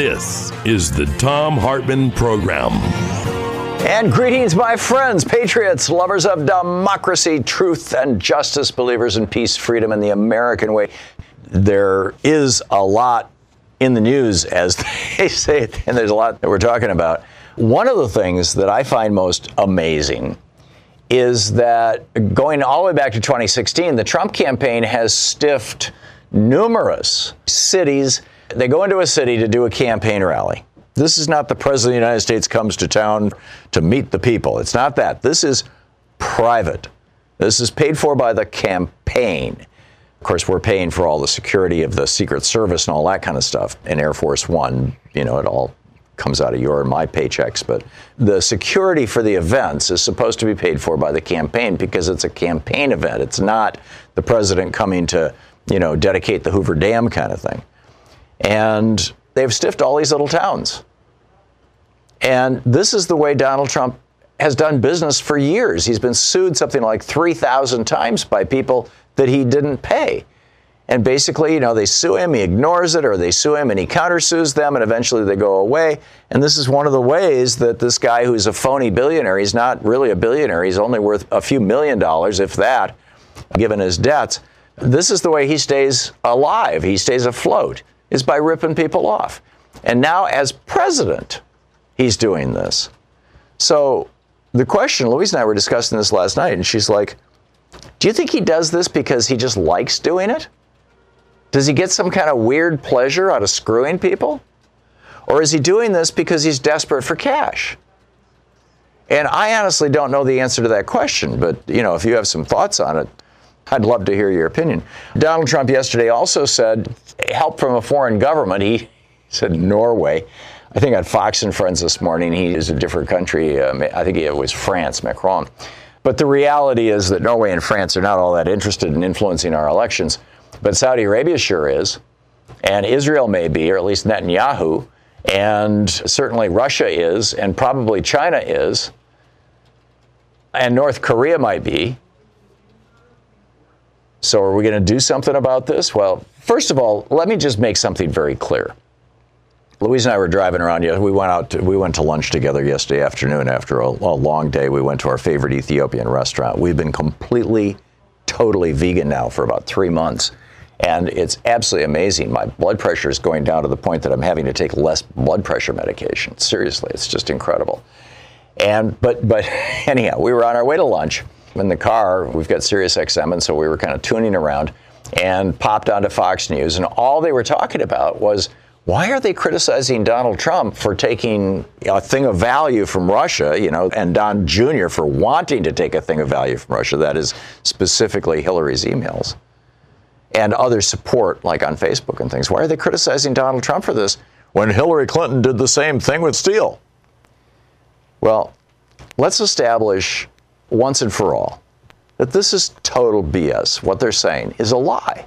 This is the Thom Hartmann Program. And greetings, my friends, patriots, lovers of democracy, truth, and justice, believers in peace, freedom, and the American way. There is a lot in the news, as they say, and there's a lot that we're talking about. One of the things that I find most amazing is that going all the way back to 2016, the Trump campaign has stiffed numerous cities they go into a city to do a campaign rally. This is not the President of the United States comes to town to meet the people. It's not that. This is private. This is paid for by the campaign. Of course, we're paying for all the security of the Secret Service and all that kind of stuff. And Air Force One, you know, it all comes out of your and my paychecks. But the security for the events is supposed to be paid for by the campaign because it's a campaign event. It's not the president coming to, you know, dedicate the Hoover Dam kind of thing. And they've stiffed all these little towns. And this is the way Donald Trump has done business for years. He's been sued something like 3,000 times by people that he didn't pay. And basically, you know, they sue him, he ignores it, or they sue him and he countersues them, and eventually they go away. And this is one of the ways that this guy who's a phony billionaire, he's not really a billionaire, he's only worth a few million dollars, if that, given his debts. This is the way he stays alive, he stays afloat is by ripping people off. And now, as president, he's doing this. So the question, Louise and I were discussing this last night, and she's like, Do you think he does this because he just likes doing it? Does he get some kind of weird pleasure out of screwing people? Or is he doing this because he's desperate for cash? And I honestly don't know the answer to that question, but you know, if you have some thoughts on it, I'd love to hear your opinion. Donald Trump yesterday also said help from a foreign government. He said Norway. I think on Fox and Friends this morning, he is a different country. Um, I think it was France, Macron. But the reality is that Norway and France are not all that interested in influencing our elections. But Saudi Arabia sure is. And Israel may be, or at least Netanyahu. And certainly Russia is, and probably China is. And North Korea might be. So, are we going to do something about this? Well, first of all, let me just make something very clear. Louise and I were driving around. We went out. To, we went to lunch together yesterday afternoon after a, a long day. We went to our favorite Ethiopian restaurant. We've been completely, totally vegan now for about three months, and it's absolutely amazing. My blood pressure is going down to the point that I'm having to take less blood pressure medication. Seriously, it's just incredible. And but but anyhow, we were on our way to lunch in the car, we've got Sirius XM, and so we were kind of tuning around and popped onto Fox News, and all they were talking about was why are they criticizing Donald Trump for taking a thing of value from Russia, you know, and Don Jr. for wanting to take a thing of value from Russia, that is specifically Hillary's emails and other support, like on Facebook and things. Why are they criticizing Donald Trump for this when Hillary Clinton did the same thing with Steele? Well, let's establish once and for all that this is total BS. What they're saying is a lie.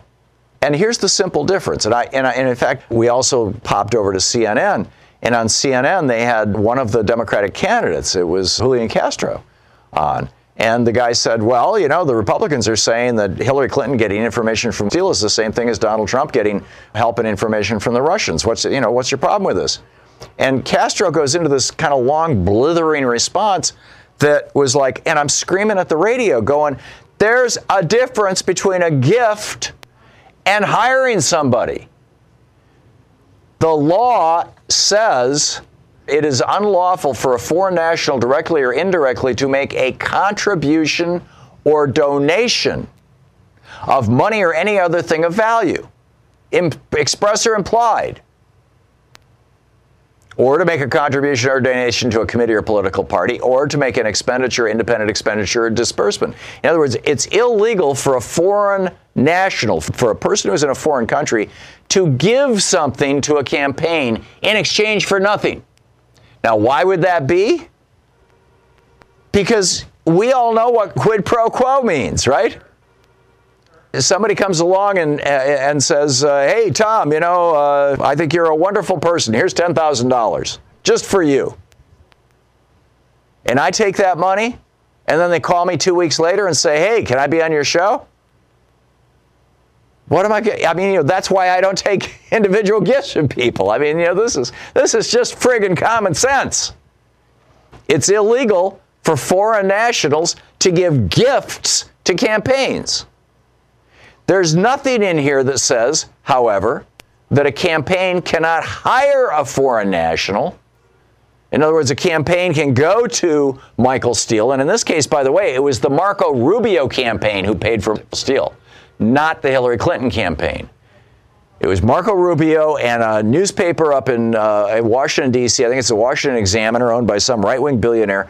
And here's the simple difference. And, I, and, I, and in fact, we also popped over to CNN. And on CNN, they had one of the Democratic candidates. It was Julian Castro on. And the guy said, well, you know, the Republicans are saying that Hillary Clinton getting information from Steele is the same thing as Donald Trump getting help and information from the Russians. What's, you know, what's your problem with this? And Castro goes into this kind of long, blithering response that was like, and I'm screaming at the radio going, there's a difference between a gift and hiring somebody. The law says it is unlawful for a foreign national directly or indirectly to make a contribution or donation of money or any other thing of value, express or implied, or to make a contribution or donation to a committee or political party, or to make an expenditure, independent expenditure, or disbursement. In other words, it's illegal for a foreign national, for a person who's in a foreign country, to give something to a campaign in exchange for nothing. Now, why would that be? Because we all know what quid pro quo means, right? Somebody comes along and and says, uh, "Hey, Thom, you know, uh, I think you're a wonderful person. Here's ten thousand dollars just for you." And I take that money, and then they call me two weeks later and say, "Hey, can I be on your show?" What am I? Getting I mean, you know, that's why I don't take individual gifts from people. I mean, you know, this is this is just friggin' common sense. It's illegal for foreign nationals to give gifts to campaigns. There's nothing in here that says, however, that a campaign cannot hire a foreign national. In other words, a campaign can go to Michael Steele, and in this case, by the way, it was the Marco Rubio campaign who paid for Steele, not the Hillary Clinton campaign. It was Marco Rubio and a newspaper up in, uh, Washington, D.C., I think it's the Washington Examiner, owned by some right wing billionaire,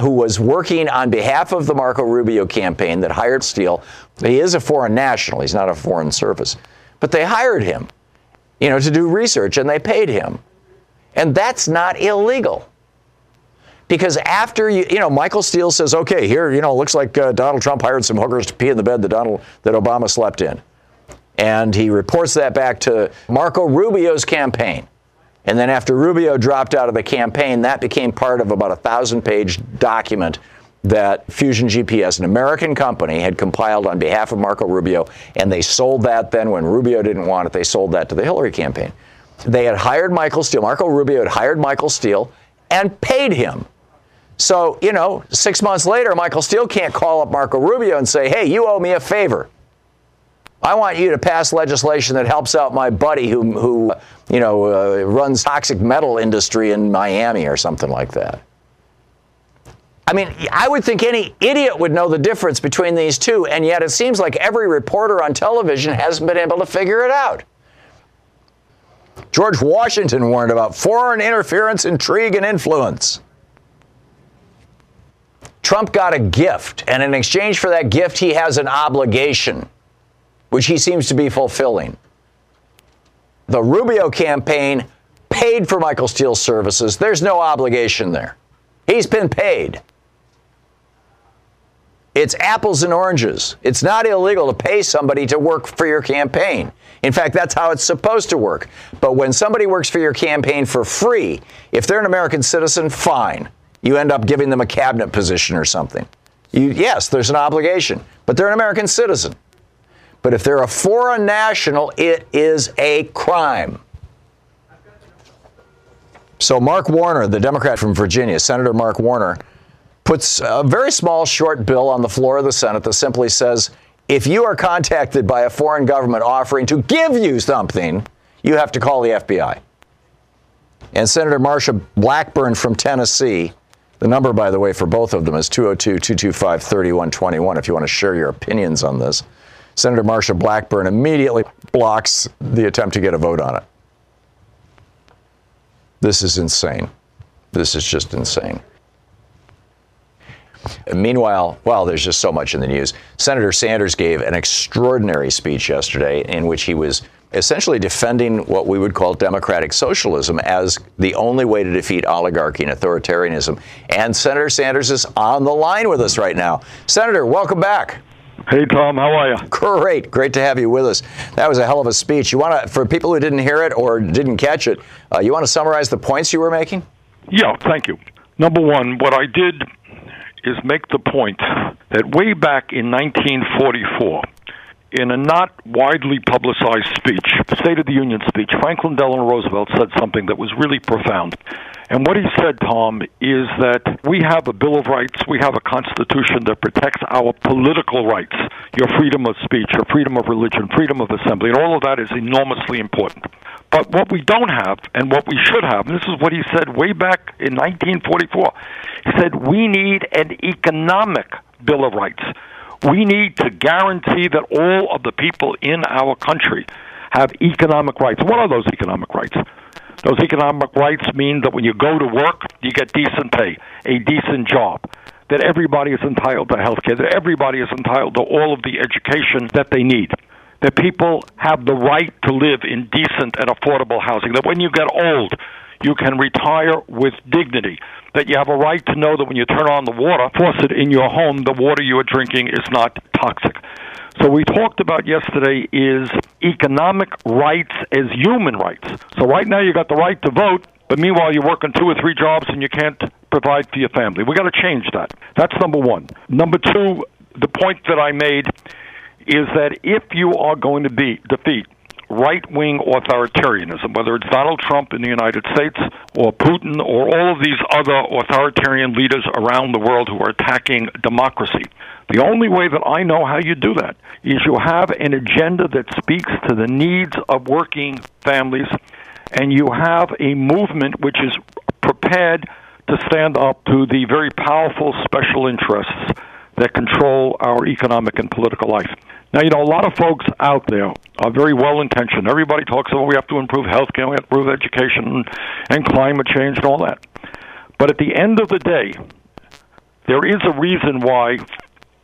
who was working on behalf of the Marco Rubio campaign that hired Steele. He is a foreign national, he's not a foreign service. But they hired him, you know, to do research and they paid him. And that's not illegal. Because after you, you know, Michael Steele says, okay, here, you know, looks like uh, Donald Trump hired some hookers to pee in the bed that Donald, that Obama slept in. And he reports that back to Marco Rubio's campaign. And then after Rubio dropped out of the campaign, that became part of about a thousand page document that Fusion GPS, an American company, had compiled on behalf of Marco Rubio, and they sold that then when Rubio didn't want it, they sold that to the Hillary campaign. They had hired Michael Steele, Marco Rubio had hired Michael Steele and paid him. So, you know, six months later, Michael Steele can't call up Marco Rubio and say, hey, you owe me a favor. I want you to pass legislation that helps out my buddy who, who you know, uh, runs toxic metal industry in Miami or something like that. I mean, I would think any idiot would know the difference between these two, and yet it seems like every reporter on television hasn't been able to figure it out. George Washington warned about foreign interference, intrigue, and influence. Trump got a gift, and in exchange for that gift, he has an obligation which he seems to be fulfilling. The Rubio campaign paid for Michael Steele's services. There's no obligation there. He's been paid. It's apples and oranges. It's not illegal to pay somebody to work for your campaign. In fact, that's how it's supposed to work. But when somebody works for your campaign for free, if they're an American citizen, fine. You end up giving them a cabinet position or something. You, yes, there's an obligation, but they're an American citizen. But if they're a foreign national, it is a crime. So, Mark Warner, the Democrat from Virginia, Senator Mark Warner, puts a very small, short bill on the floor of the Senate that simply says if you are contacted by a foreign government offering to give you something, you have to call the FBI. And Senator Marsha Blackburn from Tennessee, the number, by the way, for both of them is 202 225 3121 if you want to share your opinions on this. Senator Marsha Blackburn immediately blocks the attempt to get a vote on it. This is insane. This is just insane. Meanwhile, well, there's just so much in the news. Senator Sanders gave an extraordinary speech yesterday in which he was essentially defending what we would call democratic socialism as the only way to defeat oligarchy and authoritarianism. And Senator Sanders is on the line with us right now. Senator, welcome back. Hey, Thom, how are you? Great. Great to have you with us. That was a hell of a speech. You want to, for people who didn't hear it or didn't catch it, uh, you want to summarize the points you were making? Yeah, thank you. Number one, what I did is make the point that way back in 1944, in a not widely publicized speech, State of the Union speech, Franklin Delano Roosevelt said something that was really profound. And what he said, Thom, is that we have a Bill of Rights, we have a Constitution that protects our political rights, your freedom of speech, your freedom of religion, freedom of assembly, and all of that is enormously important. But what we don't have, and what we should have, and this is what he said way back in 1944, he said, we need an economic Bill of Rights. We need to guarantee that all of the people in our country have economic rights. What are those economic rights? Those economic rights mean that when you go to work, you get decent pay, a decent job, that everybody is entitled to health care, that everybody is entitled to all of the education that they need, that people have the right to live in decent and affordable housing, that when you get old, you can retire with dignity, that you have a right to know that when you turn on the water faucet in your home, the water you are drinking is not toxic. So we talked about yesterday is economic rights as human rights. So right now you got the right to vote, but meanwhile you're working two or three jobs and you can't provide for your family. We've got to change that. That's number 1. Number 2, the point that I made is that if you are going to be defeat right wing authoritarianism, whether it's Donald Trump in the United States or Putin or all of these other authoritarian leaders around the world who are attacking democracy. The only way that I know how you do that is you have an agenda that speaks to the needs of working families, and you have a movement which is prepared to stand up to the very powerful special interests that control our economic and political life. Now, you know, a lot of folks out there are very well intentioned. Everybody talks about we have to improve health care, we have to improve education and, and climate change and all that. But at the end of the day, there is a reason why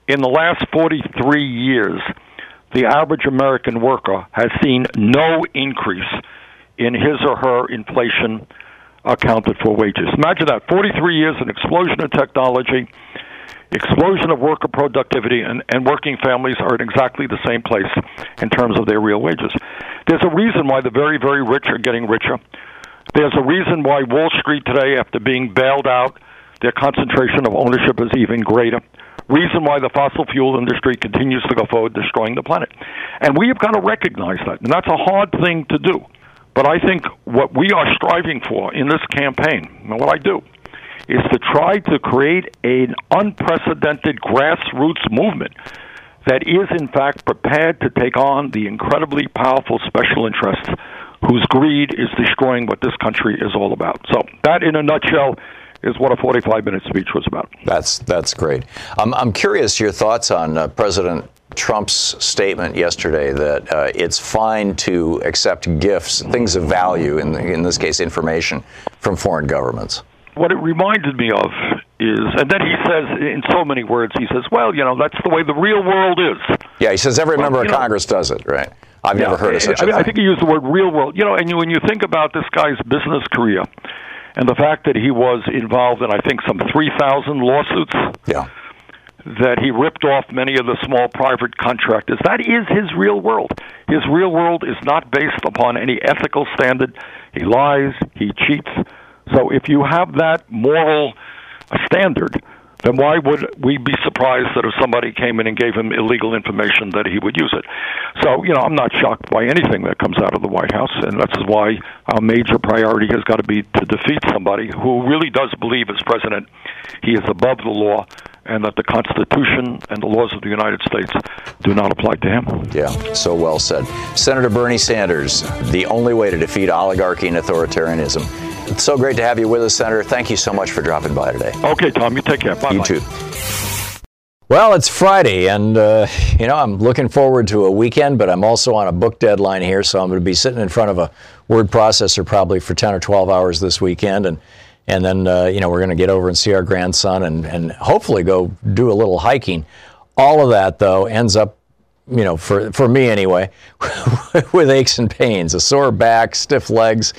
in the last 43 years, the average American worker has seen no increase in his or her inflation accounted for wages. Imagine that 43 years, an explosion of technology, explosion of worker productivity, and, and working families are in exactly the same place in terms of their real wages. There's a reason why the very, very rich are getting richer. There's a reason why Wall Street today, after being bailed out, their concentration of ownership is even greater. Reason why the fossil fuel industry continues to go forward, destroying the planet. And we have got to recognize that. And that's a hard thing to do. But I think what we are striving for in this campaign, and what I do, is to try to create an unprecedented grassroots movement that is, in fact, prepared to take on the incredibly powerful special interests whose greed is destroying what this country is all about. So, that in a nutshell is what a 45 minute speech was about. That's, that's great. I'm, I'm curious your thoughts on uh, President Trump's statement yesterday that uh, it's fine to accept gifts, things of value, in, in this case, information, from foreign governments what it reminded me of is, and then he says in so many words, he says, "Well, you know, that's the way the real world is." Yeah, he says every well, member of know, Congress does it, right? I've yeah, never heard of such I, a thing. I think he used the word "real world." You know, and you, when you think about this guy's business career, and the fact that he was involved in, I think, some three thousand lawsuits. Yeah. That he ripped off many of the small private contractors. That is his real world. His real world is not based upon any ethical standard. He lies, he cheats, so if you have that moral standard, then why would we be surprised that if somebody came in and gave him illegal information that he would use it? So, you know, I'm not shocked by anything that comes out of the White House, and that's why our major priority has got to be to defeat somebody who really does believe, as president, he is above the law and that the Constitution and the laws of the United States do not apply to him. Yeah, so well said. Senator Bernie Sanders, the only way to defeat oligarchy and authoritarianism it's so great to have you with us, Senator. Thank you so much for dropping by today. Okay, Thom. You take care. Bye. You too. Well, it's Friday, and uh, you know I'm looking forward to a weekend, but I'm also on a book deadline here, so I'm going to be sitting in front of a word processor probably for 10 or 12 hours this weekend, and and then uh, you know we're going to get over and see our grandson, and and hopefully go do a little hiking. All of that though ends up you know, for, for me anyway, with aches and pains, a sore back, stiff legs.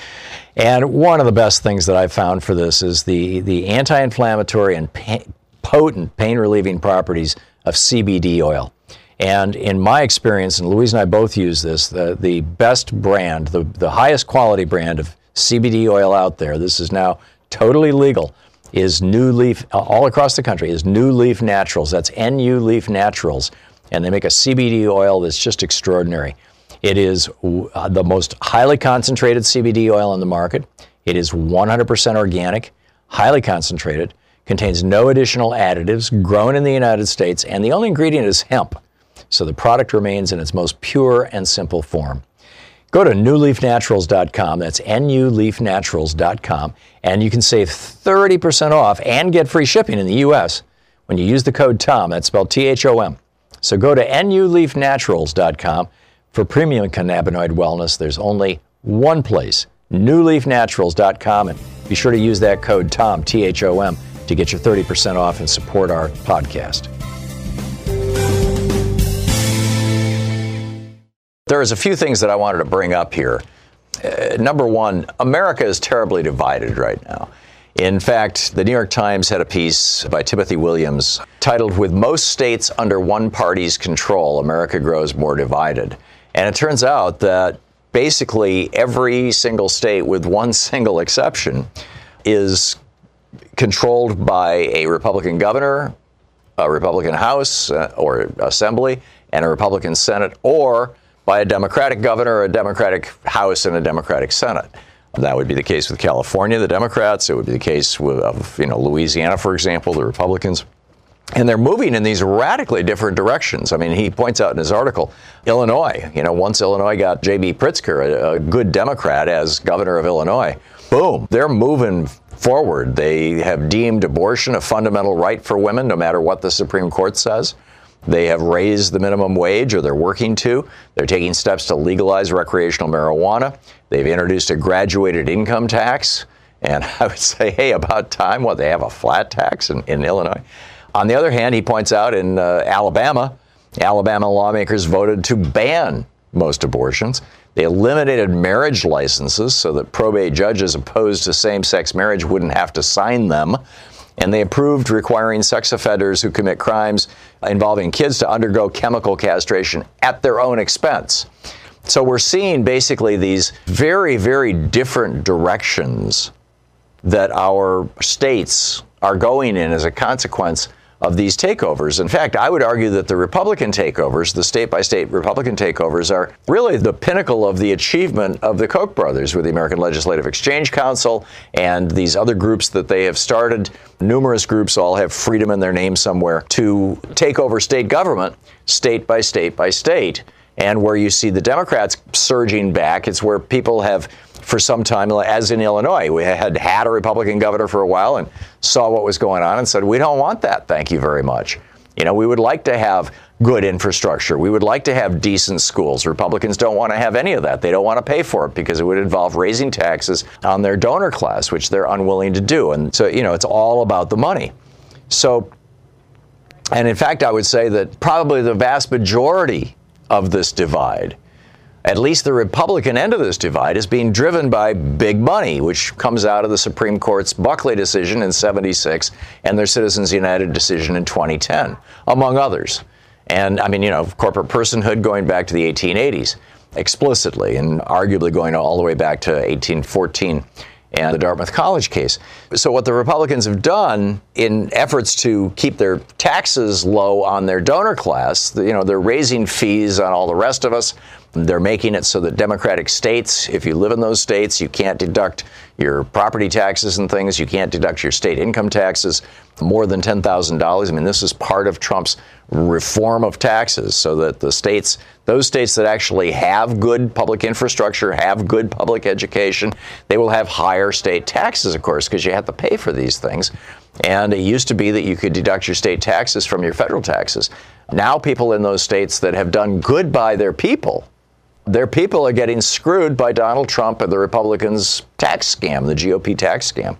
And one of the best things that I've found for this is the, the anti inflammatory and potent pain relieving properties of CBD oil. And in my experience, and Louise and I both use this, the, the best brand, the, the highest quality brand of CBD oil out there, this is now totally legal, is NuLeaf, all across the country, is NuLeaf Naturals. That's NU Leaf Naturals. And they make a CBD oil that's just extraordinary. It is uh, the most highly concentrated CBD oil on the market. It is 100% organic, highly concentrated, contains no additional additives, grown in the United States, and the only ingredient is hemp. So the product remains in its most pure and simple form. Go to nuleafnaturals.com, that's nuleafnaturals.com, and you can save 30% off and get free shipping in the US when you use the code THOM, that's spelled T H O M. So go to nuleafnaturals.com for premium cannabinoid wellness. There's only one place, nuleafnaturals.com, and be sure to use that code THOM, T H O M, to get your 30% off and support our podcast. There's a few things that I wanted to bring up here. Uh, number one, America is terribly divided right now. In fact, the New York Times had a piece by Timothy Williams titled, With Most States Under One Party's Control, America Grows More Divided. And it turns out that basically every single state, with one single exception, is controlled by a Republican governor, a Republican House uh, or Assembly, and a Republican Senate, or by a Democratic governor, a Democratic House, and a Democratic Senate. That would be the case with California, the Democrats. It would be the case with of, you know Louisiana, for example, the Republicans. And they're moving in these radically different directions. I mean, he points out in his article, Illinois. You know, once Illinois got J.B. Pritzker, a, a good Democrat, as governor of Illinois, boom, they're moving forward. They have deemed abortion a fundamental right for women, no matter what the Supreme Court says. They have raised the minimum wage, or they're working to. They're taking steps to legalize recreational marijuana. They've introduced a graduated income tax. And I would say, hey, about time. What, they have a flat tax in, in Illinois? On the other hand, he points out in uh, Alabama, Alabama lawmakers voted to ban most abortions. They eliminated marriage licenses so that probate judges opposed to same sex marriage wouldn't have to sign them and they approved requiring sex offenders who commit crimes involving kids to undergo chemical castration at their own expense. So we're seeing basically these very, very different directions that our states are going in as a consequence of these takeovers. In fact, I would argue that the Republican takeovers, the state by state Republican takeovers, are really the pinnacle of the achievement of the Koch brothers with the American Legislative Exchange Council and these other groups that they have started. Numerous groups all have freedom in their name somewhere to take over state government, state by state by state. And where you see the Democrats surging back, it's where people have for some time, as in Illinois. We had had a Republican governor for a while and saw what was going on and said, we don't want that. Thank you very much. You know, we would like to have good infrastructure. We would like to have decent schools. Republicans don't want to have any of that. They don't want to pay for it because it would involve raising taxes on their donor class, which they're unwilling to do. And so, you know, it's all about the money. So, and in fact, I would say that probably the vast majority of this divide at least the Republican end of this divide is being driven by big money, which comes out of the Supreme Court's Buckley decision in 76 and their Citizens United decision in 2010, among others. And I mean, you know, corporate personhood going back to the 1880s explicitly and arguably going all the way back to 1814 and the Dartmouth College case. So, what the Republicans have done in efforts to keep their taxes low on their donor class, you know, they're raising fees on all the rest of us. They're making it so that Democratic states, if you live in those states, you can't deduct your property taxes and things. You can't deduct your state income taxes more than $10,000. I mean, this is part of Trump's reform of taxes so that the states, those states that actually have good public infrastructure, have good public education, they will have higher state taxes, of course, because you have to pay for these things. And it used to be that you could deduct your state taxes from your federal taxes. Now, people in those states that have done good by their people, their people are getting screwed by Donald Trump and the Republicans' tax scam, the GOP tax scam.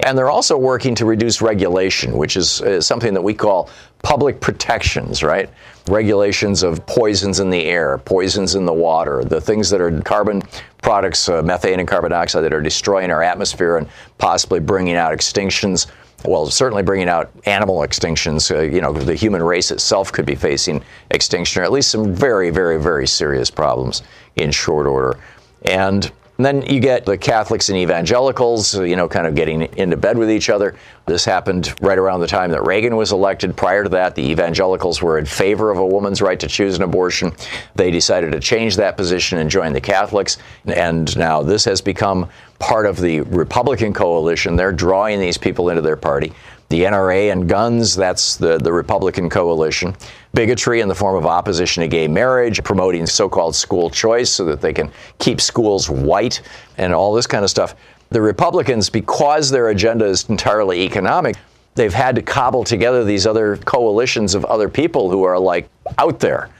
And they're also working to reduce regulation, which is, is, something that we call public protections, right? Regulations of poisons in the air, poisons in the water, the things that are carbon products, uh, methane and carbon dioxide, that are destroying our atmosphere and possibly bringing out extinctions well, certainly bringing out animal extinctions. Uh, you know, the human race itself could be facing extinction, or at least some very, very, very serious problems in short order. And And then you get the Catholics and evangelicals, you know, kind of getting into bed with each other. This happened right around the time that Reagan was elected. Prior to that, the evangelicals were in favor of a woman's right to choose an abortion. They decided to change that position and join the Catholics. And now this has become part of the Republican coalition. They're drawing these people into their party the NRA and guns, that's the, the Republican coalition. Bigotry in the form of opposition to gay marriage, promoting so called school choice so that they can keep schools white, and all this kind of stuff. The Republicans, because their agenda is entirely economic, they've had to cobble together these other coalitions of other people who are like out there.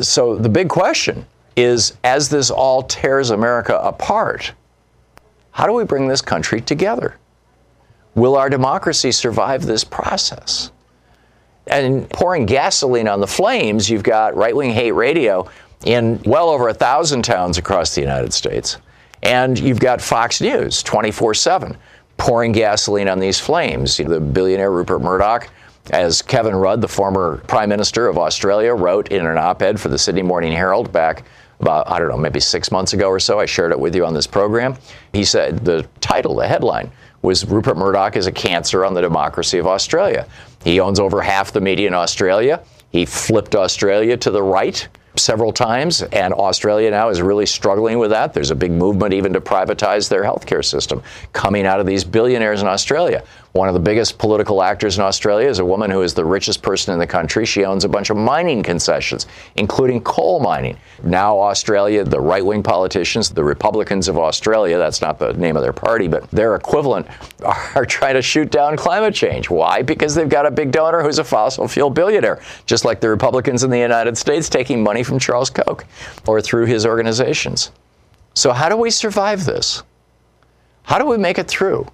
So the big question is as this all tears America apart, how do we bring this country together? Will our democracy survive this process? And pouring gasoline on the flames, you've got right wing hate radio in well over a thousand towns across the United States. And you've got Fox News 24 7 pouring gasoline on these flames. The billionaire Rupert Murdoch, as Kevin Rudd, the former Prime Minister of Australia, wrote in an op ed for the Sydney Morning Herald back about, I don't know, maybe six months ago or so. I shared it with you on this program. He said the title, the headline, was Rupert Murdoch is a cancer on the democracy of Australia. He owns over half the media in Australia. He flipped Australia to the right several times, and Australia now is really struggling with that. There's a big movement even to privatize their healthcare system coming out of these billionaires in Australia. One of the biggest political actors in Australia is a woman who is the richest person in the country. She owns a bunch of mining concessions, including coal mining. Now, Australia, the right wing politicians, the Republicans of Australia, that's not the name of their party, but their equivalent, are trying to shoot down climate change. Why? Because they've got a big donor who's a fossil fuel billionaire, just like the Republicans in the United States taking money from Charles Koch or through his organizations. So, how do we survive this? How do we make it through?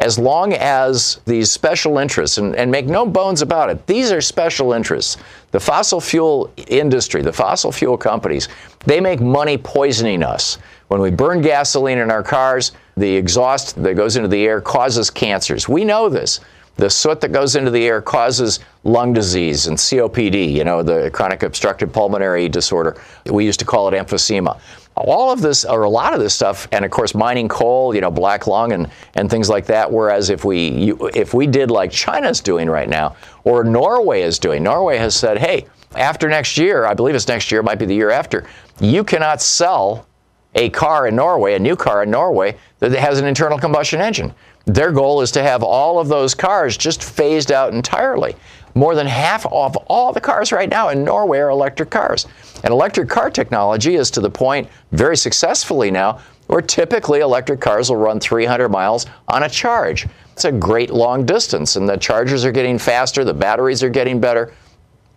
As long as these special interests, and, and, make no bones about it, these are special interests. The fossil fuel industry, the fossil fuel companies, they make money poisoning us. When we burn gasoline in our cars, the exhaust that goes into the air causes cancers. We know this. The soot that goes into the air causes lung disease and COPD, you know, the chronic obstructive pulmonary disorder. We used to call it emphysema all of this, or a lot of this stuff, and of course mining coal, you know, black lung and, and things like that. Whereas if we you, if we did like China's doing right now, or Norway is doing, Norway has said, hey, after next year, I believe it's next year, it might be the year after, you cannot sell a car in Norway, a new car in Norway that has an internal combustion engine. Their goal is to have all of those cars just phased out entirely. More than half of all the cars right now in Norway are electric cars. And electric car technology is to the point very successfully now where typically electric cars will run 300 miles on a charge. It's a great long distance, and the chargers are getting faster, the batteries are getting better.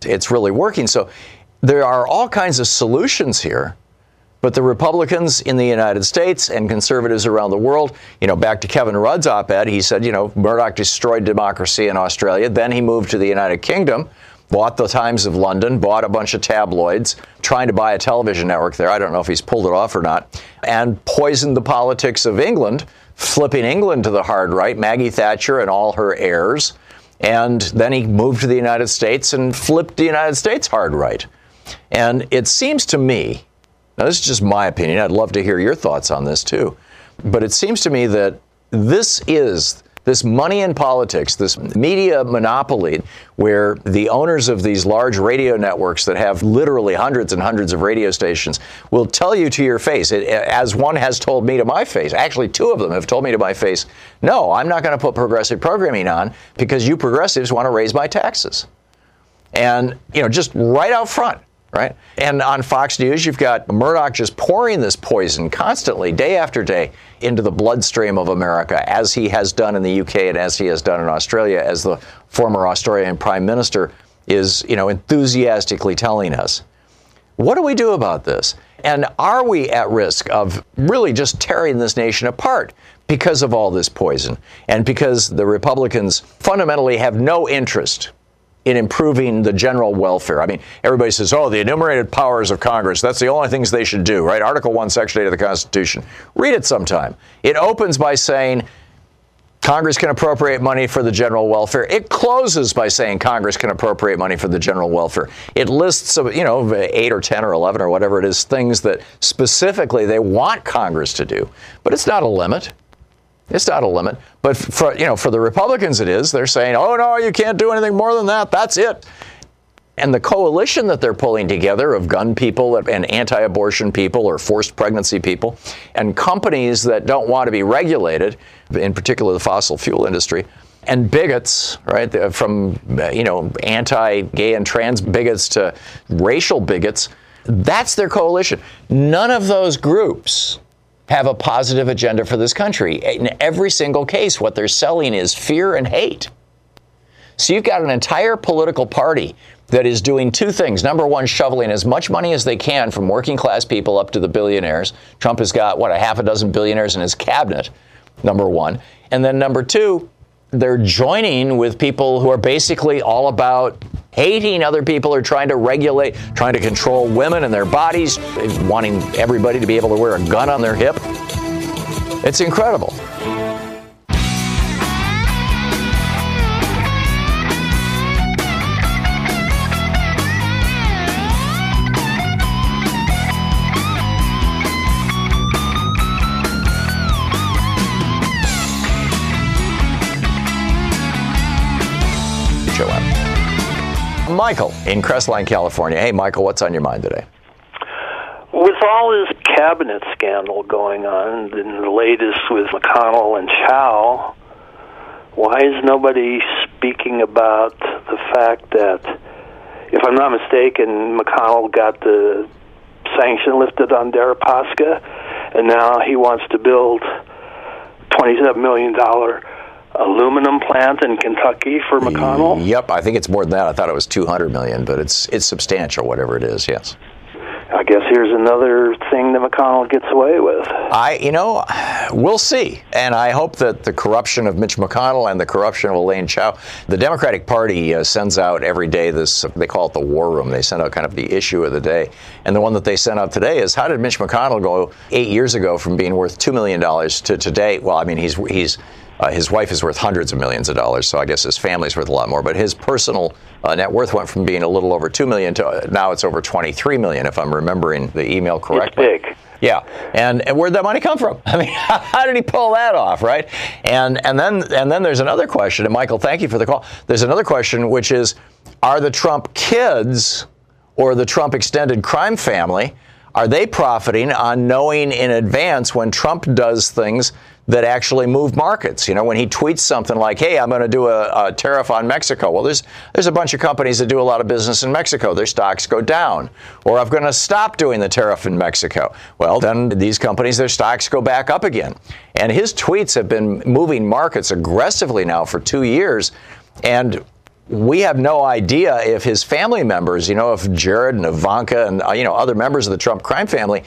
It's really working. So there are all kinds of solutions here but the Republicans in the United States and conservatives around the world, you know, back to Kevin Rudd's op ed, he said, you know, Murdoch destroyed democracy in Australia. Then he moved to the United Kingdom, bought the Times of London, bought a bunch of tabloids, trying to buy a television network there. I don't know if he's pulled it off or not, and poisoned the politics of England, flipping England to the hard right, Maggie Thatcher and all her heirs. And then he moved to the United States and flipped the United States hard right. And it seems to me, now, this is just my opinion. I'd love to hear your thoughts on this too. But it seems to me that this is this money in politics, this media monopoly, where the owners of these large radio networks that have literally hundreds and hundreds of radio stations will tell you to your face, it, as one has told me to my face, actually, two of them have told me to my face, no, I'm not going to put progressive programming on because you progressives want to raise my taxes. And, you know, just right out front right? And on Fox News, you've got Murdoch just pouring this poison constantly, day after day, into the bloodstream of America, as he has done in the UK and as he has done in Australia, as the former Australian Prime Minister is, you know, enthusiastically telling us. What do we do about this? And are we at risk of really just tearing this nation apart because of all this poison and because the Republicans fundamentally have no interest in improving the general welfare. I mean, everybody says, oh, the enumerated powers of Congress, that's the only things they should do, right? Article 1, Section 8 of the Constitution. Read it sometime. It opens by saying, Congress can appropriate money for the general welfare. It closes by saying Congress can appropriate money for the general welfare. It lists, you know, eight or 10 or 11 or whatever it is, things that specifically they want Congress to do. But it's not a limit. It's not a limit. But for, you know, for the Republicans, it is. They're saying, oh, no, you can't do anything more than that. That's it. And the coalition that they're pulling together of gun people and anti abortion people or forced pregnancy people and companies that don't want to be regulated, in particular the fossil fuel industry, and bigots, right, from, you know, anti gay and trans bigots to racial bigots, that's their coalition. None of those groups have a positive agenda for this country. In every single case, what they're selling is fear and hate. So you've got an entire political party that is doing two things. Number one, shoveling as much money as they can from working class people up to the billionaires. Trump has got, what, a half a dozen billionaires in his cabinet, number one. And then number two, they're joining with people who are basically all about hating other people or trying to regulate, trying to control women and their bodies, wanting everybody to be able to wear a gun on their hip. It's incredible. Michael in Crestline, California. Hey, Michael, what's on your mind today? With all this cabinet scandal going on, and the latest with McConnell and Chao, why is nobody speaking about the fact that, if I'm not mistaken, McConnell got the sanction lifted on Deripaska, and now he wants to build $27 million aluminum plant in Kentucky for McConnell? Yep, I think it's more than that. I thought it was 200 million, but it's it's substantial, whatever it is. Yes. I guess here's another thing that McConnell gets away with. I, you know, we'll see. And I hope that the corruption of Mitch McConnell and the corruption of Elaine Chao, the Democratic Party uh, sends out every day this, they call it the war room. They send out kind of the issue of the day. And the one that they sent out today is how did Mitch McConnell go eight years ago from being worth $2 million to today? Well, I mean, he's, he's, uh, his wife is worth hundreds of millions of dollars, so I guess his family's worth a lot more. But his personal uh, net worth went from being a little over two million to uh, now it's over 23 million, if I'm remembering the email correctly. It's big. Yeah, and, and where'd that money come from? I mean, how did he pull that off, right? And and then and then there's another question. And Michael, thank you for the call. There's another question, which is, are the Trump kids or the Trump extended crime family are they profiting on knowing in advance when Trump does things that actually move markets? You know, when he tweets something like, "Hey, I'm going to do a, a, tariff on Mexico," well, there's there's a bunch of companies that do a lot of business in Mexico. Their stocks go down. Or I'm going to stop doing the tariff in Mexico. Well, then these companies, their stocks go back up again. And his tweets have been moving markets aggressively now for two years. And we have no idea if his family members, you know, if Jared and Ivanka and, uh, you know, other members of the Trump crime family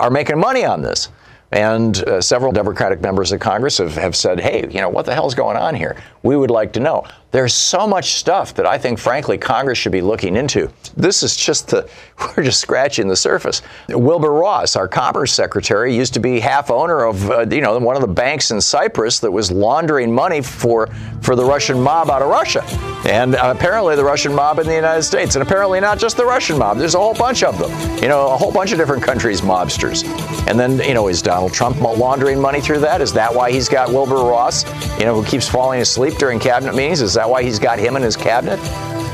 are making money on this. And uh, several Democratic members of Congress have, have said, hey, you know, what the hell's going on here? We would like to know. There's so much stuff that I think, frankly, Congress should be looking into. This is just the, we're just scratching the surface. Wilbur Ross, our Commerce Secretary, used to be half owner of, uh, you know, one of the banks in Cyprus that was laundering money for, for the Russian mob out of Russia. And uh, apparently the Russian mob in the United States. And apparently not just the Russian mob. There's a whole bunch of them. You know, a whole bunch of different countries' mobsters. And then, you know, is Donald Trump laundering money through that? Is that why he's got Wilbur Ross, you know, who keeps falling asleep during cabinet meetings? Is that why he's got him in his cabinet?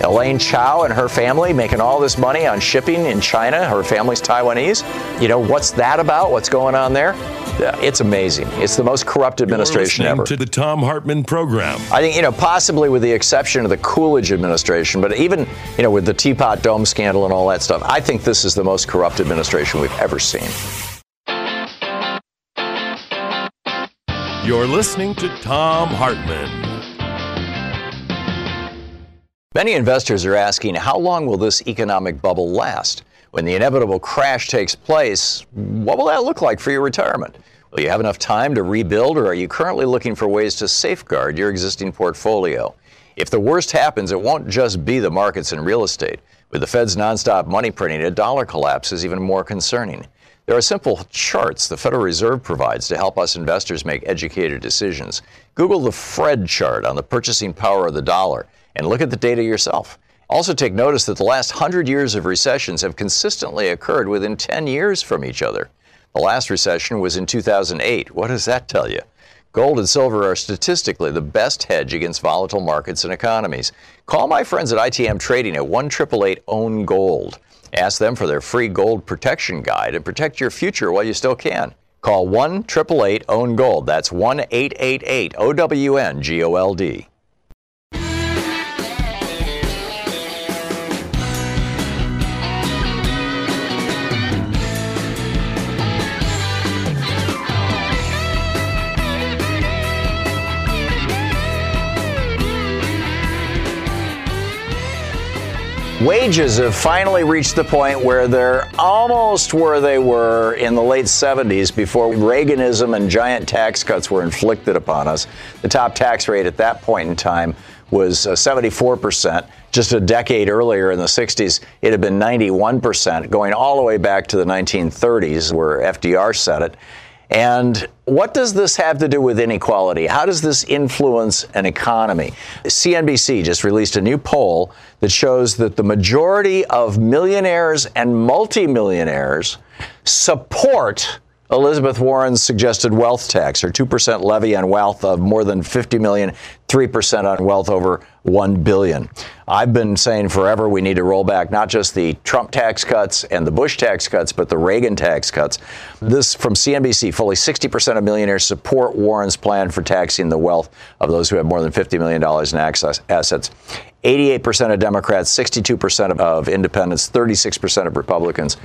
Elaine Chao and her family making all this money on shipping in China. Her family's Taiwanese. You know, what's that about? What's going on there? It's amazing. It's the most corrupt administration ever. To the Thom Hartmann program. I think, you know, possibly with the exception of the Coolidge administration, but even, you know, with the Teapot Dome scandal and all that stuff, I think this is the most corrupt administration we've ever seen. You're listening to Thom Hartmann. Many investors are asking how long will this economic bubble last? When the inevitable crash takes place, what will that look like for your retirement? Will you have enough time to rebuild, or are you currently looking for ways to safeguard your existing portfolio? If the worst happens, it won't just be the markets and real estate. With the Fed's nonstop money printing, a dollar collapse is even more concerning. There are simple charts the Federal Reserve provides to help us investors make educated decisions. Google the Fred chart on the purchasing power of the dollar and look at the data yourself. Also, take notice that the last 100 years of recessions have consistently occurred within 10 years from each other. The last recession was in 2008. What does that tell you? Gold and silver are statistically the best hedge against volatile markets and economies. Call my friends at ITM Trading at 1 Own Gold. Ask them for their free gold protection guide and protect your future while you still can. Call 1 888 OWN GOLD. That's 1 888 O W N G O L D. Wages have finally reached the point where they're almost where they were in the late 70s before Reaganism and giant tax cuts were inflicted upon us. The top tax rate at that point in time was uh, 74%. Just a decade earlier in the 60s, it had been 91%, going all the way back to the 1930s where FDR said it. And what does this have to do with inequality? How does this influence an economy? CNBC just released a new poll that shows that the majority of millionaires and multimillionaires support Elizabeth Warren's suggested wealth tax, or 2% levy on wealth of more than 50 million, 3% on wealth over 1 billion. I've been saying forever we need to roll back not just the Trump tax cuts and the Bush tax cuts, but the Reagan tax cuts. This from CNBC, fully 60% of millionaires support Warren's plan for taxing the wealth of those who have more than $50 million in access, assets. 88% of Democrats, 62% of independents, 36% of Republicans,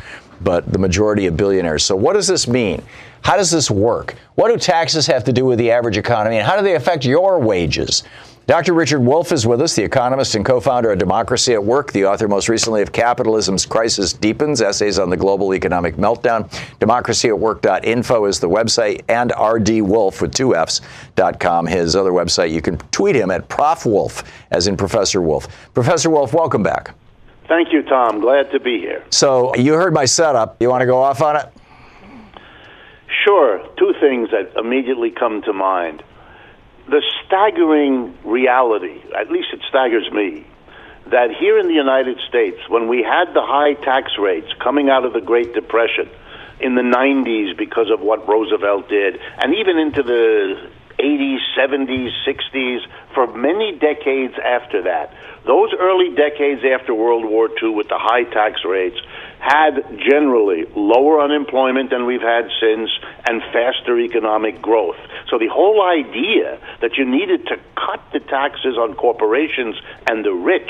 but the majority of billionaires. So, what does this mean? How does this work? What do taxes have to do with the average economy, and how do they affect your wages? Dr. Richard Wolff is with us, the economist and co founder of Democracy at Work, the author most recently of Capitalism's Crisis Deepens Essays on the Global Economic Meltdown. DemocracyAtWork.info is the website, and rdwolff with two F's.com, his other website. You can tweet him at Prof. Wolff, as in Professor Wolff. Professor Wolff, welcome back. Thank you, Thom. Glad to be here. So, you heard my setup. You want to go off on it? Sure. Two things that immediately come to mind the staggering reality, at least it staggers me, that here in the United States, when we had the high tax rates coming out of the Great Depression in the 90s because of what Roosevelt did, and even into the 80s, 70s, 60s, for many decades after that, those early decades after World War II with the high tax rates had generally lower unemployment than we've had since and faster economic growth. So the whole idea that you needed to cut the taxes on corporations and the rich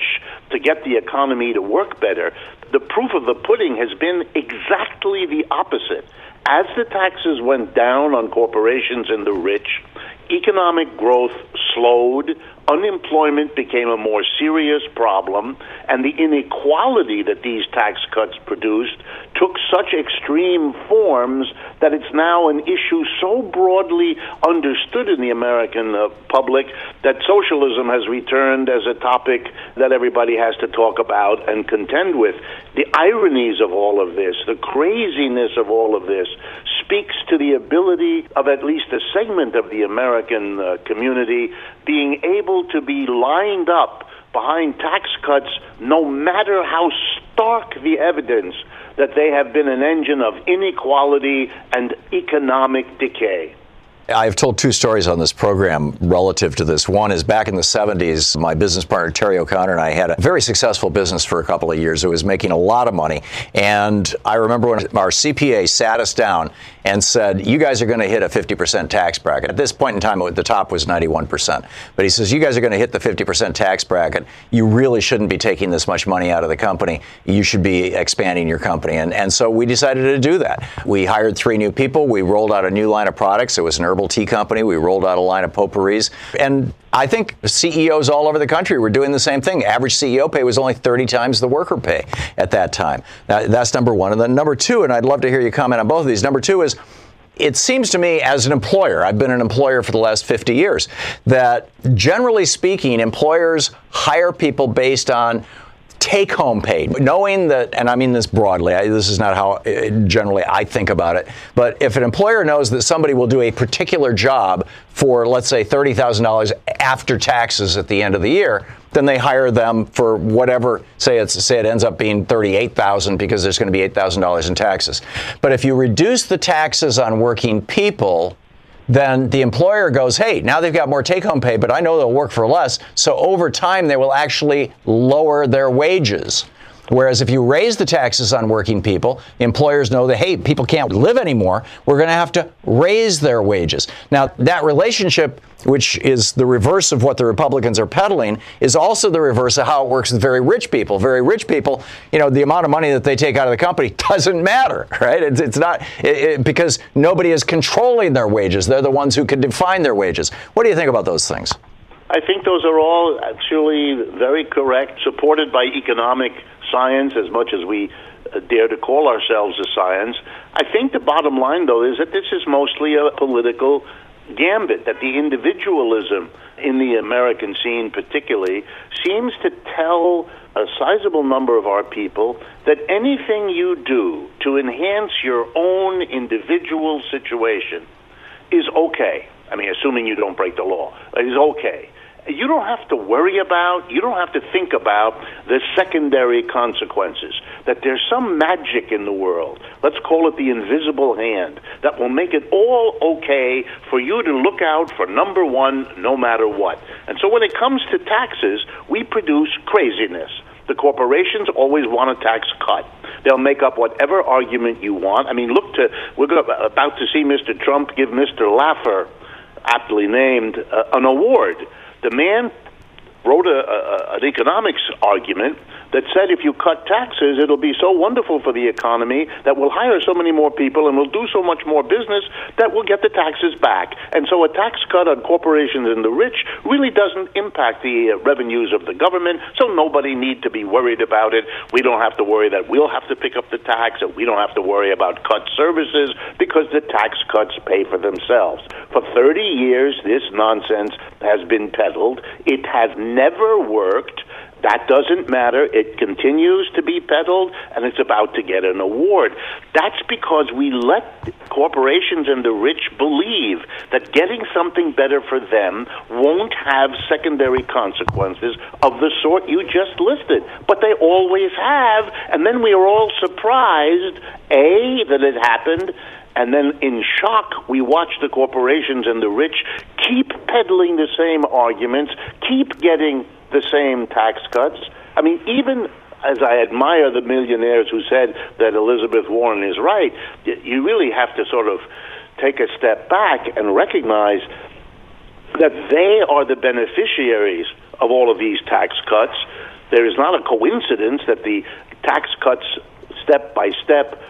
to get the economy to work better, the proof of the pudding has been exactly the opposite. As the taxes went down on corporations and the rich, economic growth slowed, unemployment became a more serious problem, and the inequality that these tax cuts produced took such extreme forms that it's now an issue so broadly understood in the American uh, public that socialism has returned as a topic that everybody has to talk about and contend with. The ironies of all of this, the craziness of all of this, speaks to the ability of at least a segment of the American uh, community being able to be lined up behind tax cuts no matter how stark the evidence that they have been an engine of inequality and economic decay. I've told two stories on this program relative to this. One is back in the 70s, my business partner Terry O'Connor and I had a very successful business for a couple of years. It was making a lot of money. And I remember when our CPA sat us down and said, You guys are going to hit a 50% tax bracket. At this point in time, the top was 91%. But he says, You guys are going to hit the 50% tax bracket. You really shouldn't be taking this much money out of the company. You should be expanding your company. And, and so we decided to do that. We hired three new people. We rolled out a new line of products. It was an herbal tea company. We rolled out a line of potpourris. And I think CEOs all over the country were doing the same thing. Average CEO pay was only 30 times the worker pay at that time. that's number one. And then number two, and I'd love to hear you comment on both of these. Number two is it seems to me as an employer, I've been an employer for the last 50 years, that generally speaking, employers hire people based on take home pay, knowing that, and I mean this broadly, I, this is not how uh, generally I think about it, but if an employer knows that somebody will do a particular job for, let's say, $30,000 after taxes at the end of the year, then they hire them for whatever. Say it's say it ends up being thirty-eight thousand because there's going to be eight thousand dollars in taxes. But if you reduce the taxes on working people, then the employer goes, hey, now they've got more take home pay, but I know they'll work for less. So over time, they will actually lower their wages. Whereas if you raise the taxes on working people, employers know that, hey, people can't live anymore. We're going to have to raise their wages. Now, that relationship, which is the reverse of what the Republicans are peddling, is also the reverse of how it works with very rich people. Very rich people, you know, the amount of money that they take out of the company doesn't matter, right? It's, it's not it, it, because nobody is controlling their wages. They're the ones who can define their wages. What do you think about those things? I think those are all actually very correct, supported by economic science as much as we uh, dare to call ourselves a science. I think the bottom line, though, is that this is mostly a political gambit, that the individualism in the American scene, particularly, seems to tell a sizable number of our people that anything you do to enhance your own individual situation is okay. I mean, assuming you don't break the law, is okay you don't have to worry about, you don't have to think about the secondary consequences. That there's some magic in the world, let's call it the invisible hand, that will make it all okay for you to look out for number one no matter what. And so when it comes to taxes, we produce craziness. The corporations always want a tax cut. They'll make up whatever argument you want. I mean, look to, we're about to see Mr. Trump give Mr. Laffer, aptly named, uh, an award the man wrote a, a, an economics argument that said if you cut taxes, it'll be so wonderful for the economy that we'll hire so many more people and we'll do so much more business that we'll get the taxes back. And so a tax cut on corporations and the rich really doesn't impact the uh, revenues of the government, so nobody need to be worried about it. We don't have to worry that we'll have to pick up the tax, and we don't have to worry about cut services because the tax cuts pay for themselves. For 30 years, this nonsense has been peddled. It has never worked. That doesn't matter. It continues to be peddled, and it's about to get an award. That's because we let corporations and the rich believe that getting something better for them won't have secondary consequences of the sort you just listed. But they always have, and then we are all surprised, A, that it happened, and then in shock, we watch the corporations and the rich keep peddling the same arguments, keep getting the same tax cuts. I mean, even as I admire the millionaires who said that Elizabeth Warren is right, you really have to sort of take a step back and recognize that they are the beneficiaries of all of these tax cuts. There is not a coincidence that the tax cuts, step by step,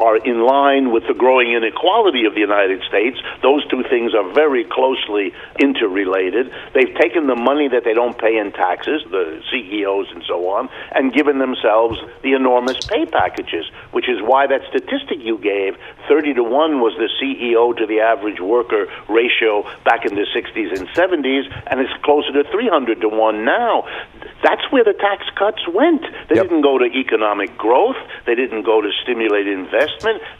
are in line with the growing inequality of the United States. Those two things are very closely interrelated. They've taken the money that they don't pay in taxes, the CEOs and so on, and given themselves the enormous pay packages, which is why that statistic you gave, 30 to 1 was the CEO to the average worker ratio back in the 60s and 70s, and it's closer to 300 to 1 now. That's where the tax cuts went. They yep. didn't go to economic growth. They didn't go to stimulate investment.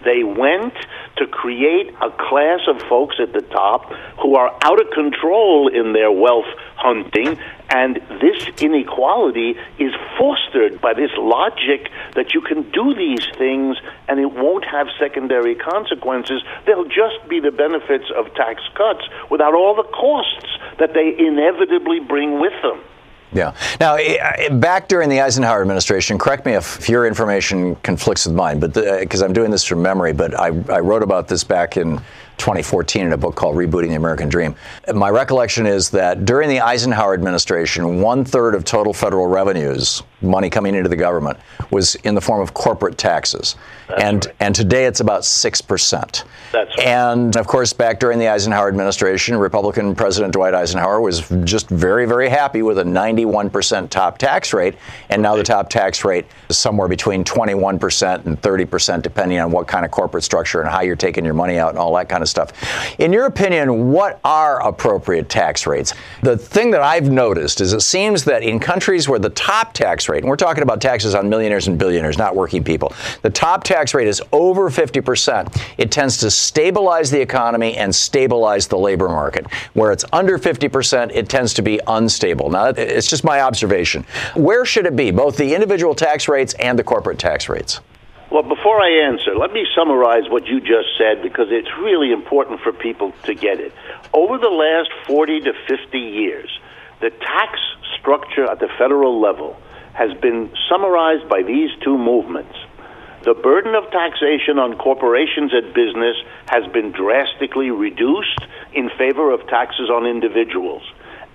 They went to create a class of folks at the top who are out of control in their wealth hunting. And this inequality is fostered by this logic that you can do these things and it won't have secondary consequences. They'll just be the benefits of tax cuts without all the costs that they inevitably bring with them. Yeah. Now, eh, eh, back during the Eisenhower administration, correct me if your information conflicts with mine, but because eh, I'm doing this from memory, but I, I wrote about this back in 2014 in a book called Rebooting the American Dream. My recollection is that during the Eisenhower administration, one third of total federal revenues, money coming into the government, was in the form of corporate taxes. That's and right. and today it's about six percent. That's right. And of course, back during the Eisenhower administration, Republican President Dwight Eisenhower was just very, very happy with a 91% top tax rate, and now the top tax rate is somewhere between 21% and 30%, depending on what kind of corporate structure and how you're taking your money out and all that kind of stuff. In your opinion, what are appropriate tax rates? The thing that I've noticed is it seems that in countries where the top tax rate, and we're talking about taxes on millionaires and billionaires, not working people, the top tax rate is over 50%. It tends to stabilize the economy and stabilize the labor market. Where it's under 50%, it tends to be unstable. Now, it's just my observation. Where should it be, both the individual tax rates and the corporate tax rates? Well, before I answer, let me summarize what you just said because it's really important for people to get it. Over the last 40 to 50 years, the tax structure at the federal level has been summarized by these two movements. The burden of taxation on corporations and business has been drastically reduced in favor of taxes on individuals.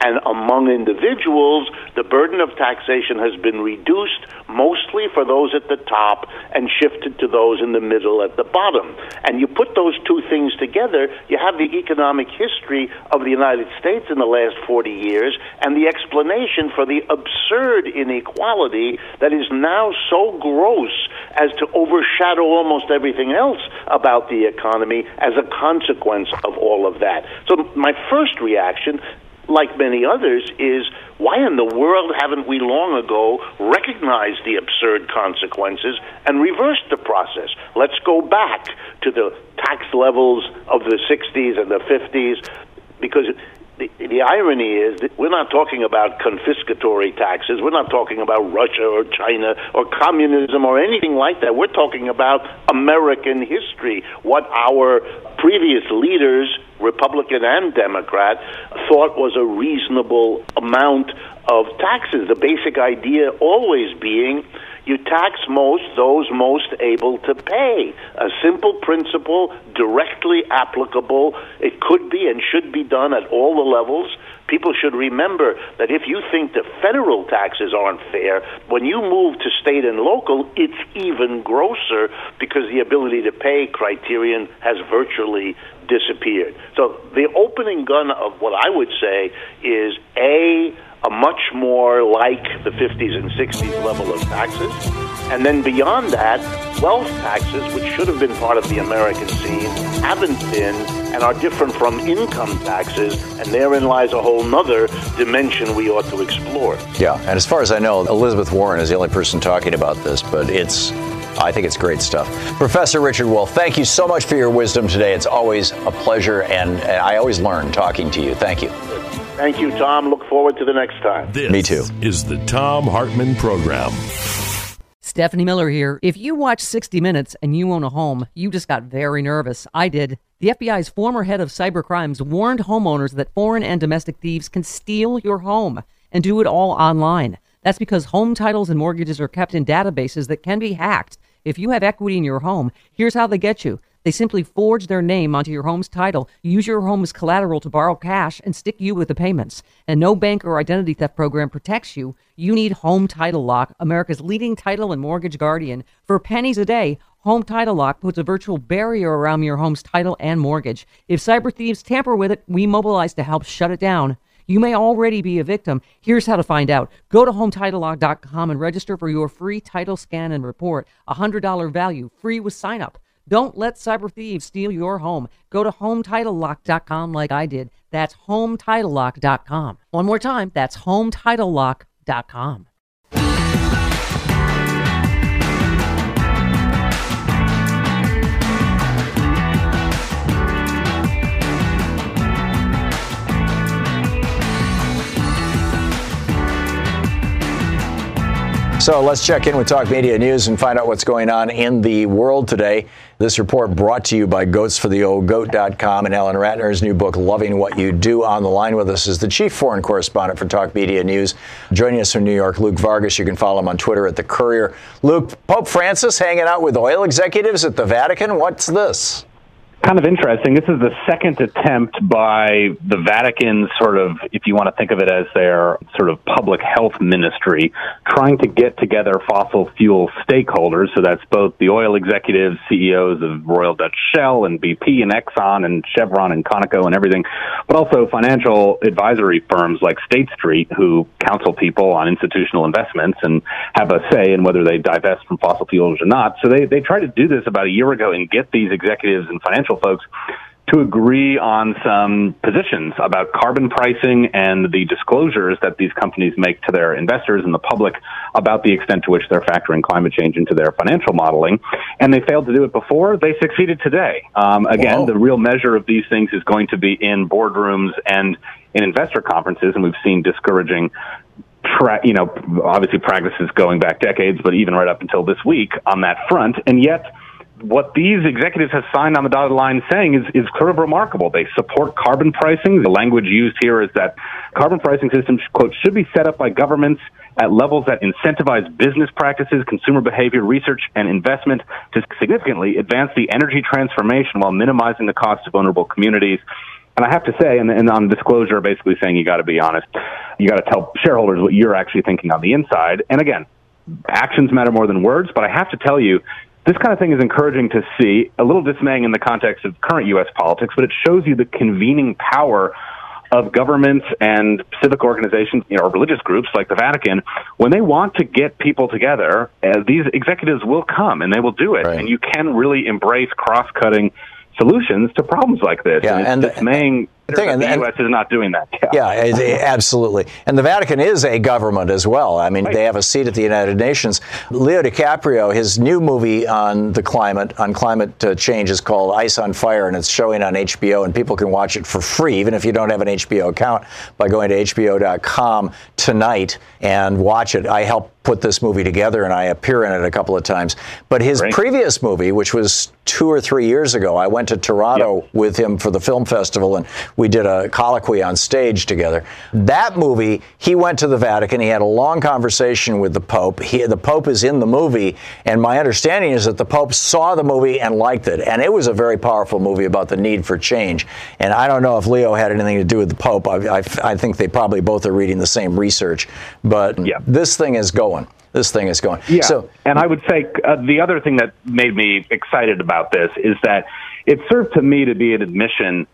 And among individuals, the burden of taxation has been reduced mostly for those at the top and shifted to those in the middle at the bottom. And you put those two things together, you have the economic history of the United States in the last 40 years and the explanation for the absurd inequality that is now so gross as to overshadow almost everything else about the economy as a consequence of all of that. So, my first reaction like many others, is why in the world haven't we long ago recognized the absurd consequences and reversed the process? Let's go back to the tax levels of the 60s and the 50s because the, the irony is that we're not talking about confiscatory taxes. We're not talking about Russia or China or communism or anything like that. We're talking about American history, what our previous leaders, Republican and Democrat, thought was a reasonable amount of taxes. The basic idea always being you tax most those most able to pay. A simple principle, directly applicable. It could be and should be done at all the levels. People should remember that if you think the federal taxes aren't fair, when you move to state and local, it's even grosser because the ability to pay criterion has virtually disappeared. So the opening gun of what I would say is A, a much more like the 50s and 60s level of taxes. And then beyond that, wealth taxes, which should have been part of the American scene, haven't been and are different from income taxes. And therein lies a whole nother dimension we ought to explore. Yeah, and as far as I know, Elizabeth Warren is the only person talking about this, but it's I think it's great stuff. Professor Richard Wolff, thank you so much for your wisdom today. It's always a pleasure, and I always learn talking to you. Thank you. Thank you, Thom. Look forward to the next time. This Me too. Is the Thom Hartmann Program. Stephanie Miller here. If you watch 60 Minutes and you own a home, you just got very nervous. I did. The FBI's former head of cyber crimes warned homeowners that foreign and domestic thieves can steal your home and do it all online. That's because home titles and mortgages are kept in databases that can be hacked. If you have equity in your home, here's how they get you. They simply forge their name onto your home's title, use your home as collateral to borrow cash, and stick you with the payments. And no bank or identity theft program protects you. You need Home Title Lock, America's leading title and mortgage guardian. For pennies a day, Home Title Lock puts a virtual barrier around your home's title and mortgage. If cyber thieves tamper with it, we mobilize to help shut it down. You may already be a victim. Here's how to find out. Go to HometitleLock.com and register for your free title scan and report. A $100 value, free with sign up. Don't let cyber thieves steal your home. Go to HometitleLock.com like I did. That's HometitleLock.com. One more time, that's HometitleLock.com. So let's check in with Talk Media News and find out what's going on in the world today. This report brought to you by goatsfortheoldgoat.com and Alan Ratner's new book, Loving What You Do. On the line with us is the chief foreign correspondent for Talk Media News. Joining us from New York, Luke Vargas. You can follow him on Twitter at The Courier. Luke, Pope Francis hanging out with oil executives at the Vatican. What's this? Kind of interesting. This is the second attempt by the Vatican, sort of, if you want to think of it as their sort of public health ministry, trying to get together fossil fuel stakeholders. So that's both the oil executives, CEOs of Royal Dutch Shell and BP and Exxon and Chevron and Conoco and everything, but also financial advisory firms like State Street who counsel people on institutional investments and have a say in whether they divest from fossil fuels or not. So they, they tried to do this about a year ago and get these executives and financial folks to agree on some positions about carbon pricing and the disclosures that these companies make to their investors and the public about the extent to which they're factoring climate change into their financial modeling. And they failed to do it before. They succeeded today. Um, again, Whoa. the real measure of these things is going to be in boardrooms and in investor conferences, and we've seen discouraging Tra- you know, obviously practices going back decades, but even right up until this week on that front. And yet, what these executives have signed on the dotted line saying is, is sort of remarkable. They support carbon pricing. The language used here is that carbon pricing systems, quote, should be set up by governments at levels that incentivize business practices, consumer behavior, research, and investment to significantly advance the energy transformation while minimizing the cost to vulnerable communities. And I have to say, and, and on disclosure, basically saying you got to be honest. You got to tell shareholders what you're actually thinking on the inside. And again, actions matter more than words, but I have to tell you, this kind of thing is encouraging to see, a little dismaying in the context of current U.S. politics, but it shows you the convening power of governments and civic organizations, you know, or religious groups like the Vatican, when they want to get people together, uh, these executives will come and they will do it. Right. And you can really embrace cross-cutting solutions to problems like this. Yeah, and, and dismaying thing. And, the U.S. is not doing that. Yeah, yeah absolutely. And the Vatican is a government as well. I mean, right. they have a seat at the United Nations. Leo DiCaprio, his new movie on the climate, on climate uh, change, is called Ice on Fire, and it's showing on HBO, and people can watch it for free, even if you don't have an HBO account, by going to HBO.com tonight and watch it. I helped put this movie together, and I appear in it a couple of times. But his right. previous movie, which was two or three years ago, I went to Toronto yep. with him for the film festival, and we did a colloquy on stage together. That movie, he went to the Vatican. He had a long conversation with the Pope. He, the Pope is in the movie, and my understanding is that the Pope saw the movie and liked it. And it was a very powerful movie about the need for change. And I don't know if Leo had anything to do with the Pope. I, I, I think they probably both are reading the same research. But yeah. this thing is going this thing is going. Yeah. So, and I would say uh, the other thing that made me excited about this is that it served to me to be an admission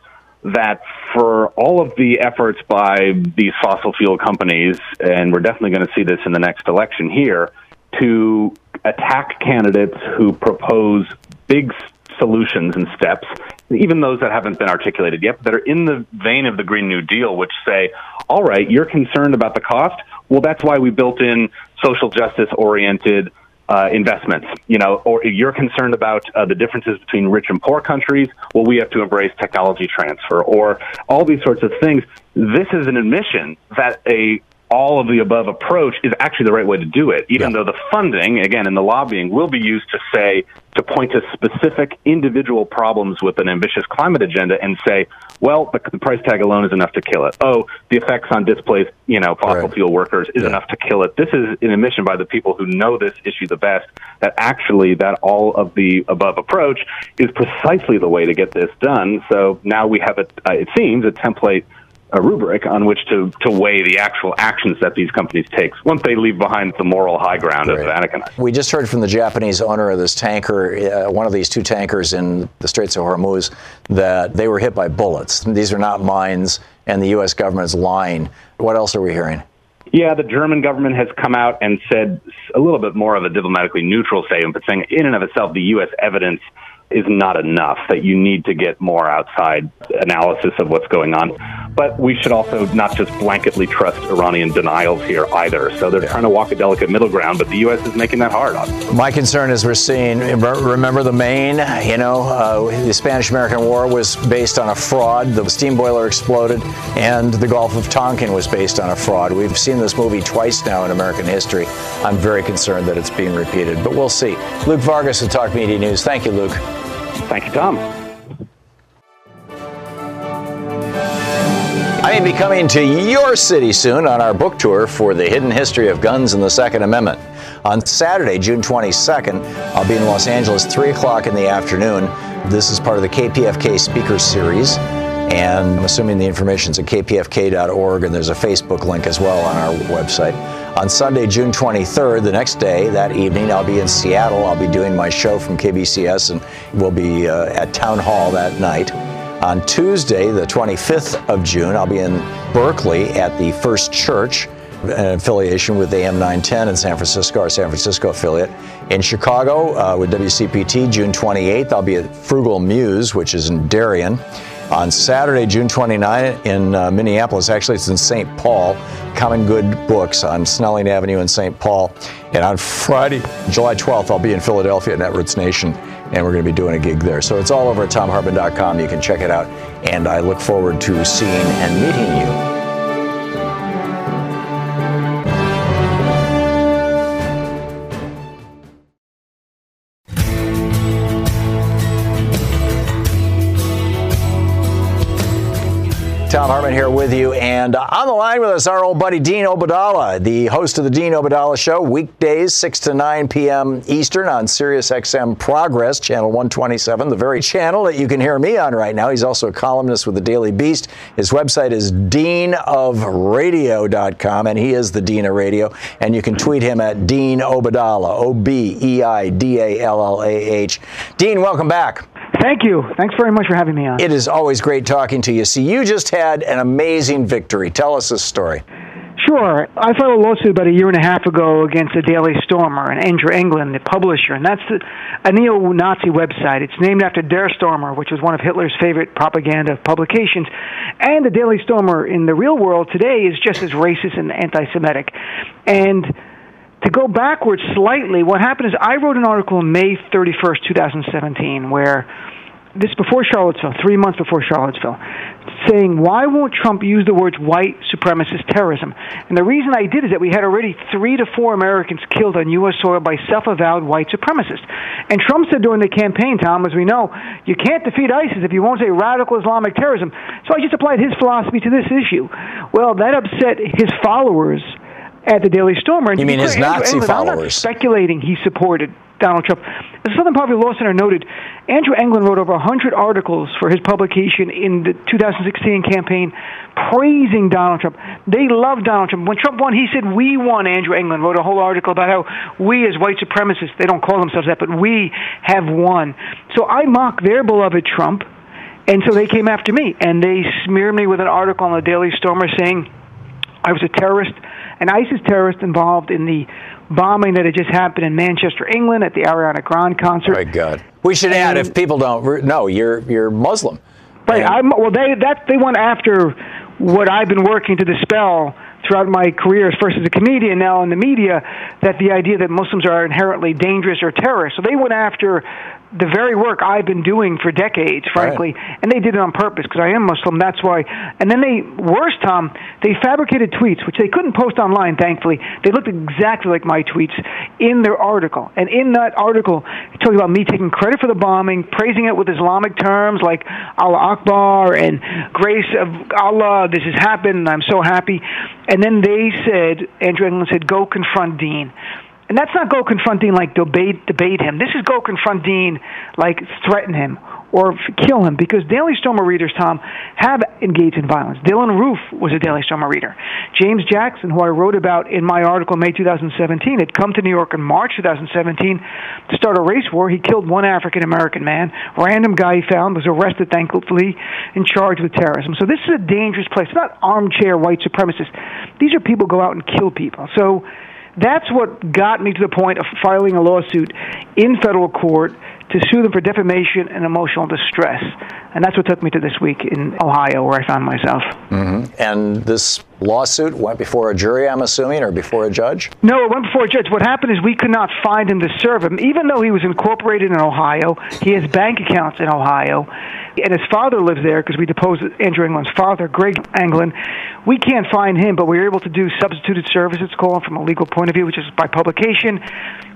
that for all of the efforts by these fossil fuel companies, and we're definitely going to see this in the next election here, to attack candidates who propose big solutions and steps, even those that haven't been articulated yet, that are in the vein of the Green New Deal, which say, all right, you're concerned about the cost. Well, that's why we built in social justice oriented uh, investments. You know, or you're concerned about uh, the differences between rich and poor countries. Well, we have to embrace technology transfer, or all these sorts of things. This is an admission that a all of the above approach is actually the right way to do it, even yeah. though the funding, again, and the lobbying will be used to say, to point to specific individual problems with an ambitious climate agenda and say, well, the, the price tag alone is enough to kill it. Oh, the effects on displaced, you know, fossil right. fuel workers is yeah. enough to kill it. This is an admission by the people who know this issue the best that actually that all of the above approach is precisely the way to get this done. So now we have, a, uh, it seems, a template a rubric on which to, to weigh the actual actions that these companies take once they leave behind the moral high ground right. of Vatican. We just heard from the Japanese owner of this tanker, uh, one of these two tankers in the Straits of Hormuz, that they were hit by bullets. These are not mines, and the U.S. government is lying. What else are we hearing? Yeah, the German government has come out and said a little bit more of a diplomatically neutral statement, but saying in and of itself, the U.S. evidence is not enough, that you need to get more outside analysis of what's going on. But we should also not just blanketly trust Iranian denials here either. So they're yeah. trying to walk a delicate middle ground, but the U.S. is making that hard. Obviously. My concern is we're seeing, remember the Maine, you know, uh, the Spanish American War was based on a fraud. The steam boiler exploded, and the Gulf of Tonkin was based on a fraud. We've seen this movie twice now in American history. I'm very concerned that it's being repeated, but we'll see. Luke Vargas with Talk Media News. Thank you, Luke. Thank you, Thom. I may be coming to your city soon on our book tour for the hidden history of guns and the Second Amendment. On Saturday, June 22nd, I'll be in Los Angeles, 3 o'clock in the afternoon. This is part of the KPFK Speaker Series, and I'm assuming the information's at kpfk.org, and there's a Facebook link as well on our website. On Sunday, June 23rd, the next day, that evening, I'll be in Seattle. I'll be doing my show from KBCS and we'll be uh, at Town Hall that night. On Tuesday, the 25th of June, I'll be in Berkeley at the First Church an affiliation with AM 910 in San Francisco, our San Francisco affiliate. In Chicago uh, with WCPT, June 28th, I'll be at Frugal Muse, which is in Darien. On Saturday, June 29th, in uh, Minneapolis, actually, it's in St. Paul, Common Good Books on Snelling Avenue in St. Paul. And on Friday, July 12th, I'll be in Philadelphia at Netroots Nation, and we're going to be doing a gig there. So it's all over at thomhartmann.com. You can check it out. And I look forward to seeing and meeting you. Thom Hartmann here with you, and on the line with us, our old buddy Dean Obeidallah, the host of the Dean Obeidallah Show, weekdays 6 to 9 p.m. Eastern on Sirius XM Progress, channel 127, the very channel that you can hear me on right now. He's also a columnist with the Daily Beast. His website is deanofradio.com, and he is the Dean of Radio. And you can tweet him at Dean Obeidallah, O B E I D A L L A H. Dean, welcome back. Thank you. Thanks very much for having me on. It is always great talking to you. See, you just had an amazing victory. Tell us this story. Sure. I filed a lawsuit about a year and a half ago against the Daily Stormer and Andrew Anglin, the publisher, and that's a neo-Nazi website. It's named after Der Stürmer, which was one of Hitler's favorite propaganda publications. And the Daily Stormer in the real world today is just as racist and anti-Semitic. And to go backwards slightly, what happened is I wrote an article on May 31st, 2017, where this before Charlottesville, three months before Charlottesville, saying, why won't Trump use the words white supremacist terrorism? And the reason I did is that we had already three to four Americans killed on U.S. soil by self avowed white supremacists. And Trump said during the campaign, Thom, as we know, you can't defeat ISIS if you won't say radical Islamic terrorism. So I just applied his philosophy to this issue. Well, that upset his followers at the Daily Stormer. And you mean his Nazi followers? I'm not speculating he supported Donald Trump. As The Southern Poverty Law Center noted Andrew Anglin wrote over 100 articles for his publication in the 2016 campaign praising Donald Trump. They loved Donald Trump. When Trump won, he said, We won. Andrew Anglin wrote a whole article about how we, as white supremacists, they don't call themselves that, but we have won. So I mock their beloved Trump. And so they came after me, and they smeared me with an article on the Daily Stormer saying I was a terrorist, an ISIS terrorist involved in the bombing that had just happened in Manchester, England, at the Ariana Grande concert. My God. We should add, if people don't know, you're you're Muslim. Right. I'm, well, they that they went after what I've been working to dispel throughout my career, first as a comedian, now in the media, that the idea that Muslims are inherently dangerous or terrorists. So they went after the very work I've been doing for decades, frankly, right. and they did it on purpose because I am Muslim. That's why. And then they, worse, Thom, they fabricated tweets, which they couldn't post online, thankfully. They looked exactly like my tweets in their article. And in that article, it talked about me taking credit for the bombing, praising it with Islamic terms like Allah Akbar and grace of Allah, this has happened, and I'm so happy. And then they said, Andrew Anglin said, go confront Dean. And that's not go confront Dean like debate debate him. This is go confront Dean like threaten him or kill him because Daily Stormer readers, Thom, have engaged in violence. Dylann Roof was a Daily Stormer reader. James Jackson, who I wrote about in my article May 2017, had come to New York in March 2017 to start a race war. He killed one African American man. Random guy he found was arrested, thankfully, and charged with terrorism. So this is a dangerous place. It's not armchair white supremacists. These are people who go out and kill people. So that's what got me to the point of filing a lawsuit in federal court to sue them for defamation and emotional distress. And that's what took me to this week in Ohio, where I found myself. Mm-hmm. And this lawsuit went before a jury, I'm assuming, or before a judge? No, it went before a judge. What happened is we could not find him to serve him. Even though he was incorporated in Ohio, he has bank accounts in Ohio, and his father lives there because we deposed Andrew Anglin's father, Greg Anglin. We can't find him, but we were able to do substituted service, it's called, from a legal point of view, which is by publication.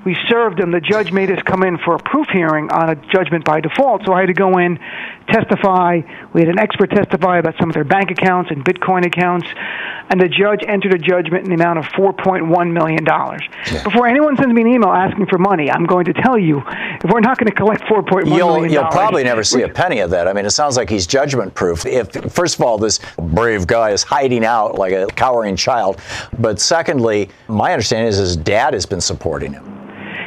We served him. The judge made us come in for a proof hearing on a judgment by default, so I had to go in, testify. We had an expert testify about some of their bank accounts and Bitcoin accounts, and the judge entered a judgment in the amount of $4.1 million. Yeah. Before anyone sends me an email asking for money, I'm going to tell you if we're not going to collect $4.1 you'll, million You'll probably never see a penny of that. I mean, it sounds like he's judgment proof. If First of all, this brave guy is hiding out like a cowering child. But secondly, my understanding is his dad has been supporting him.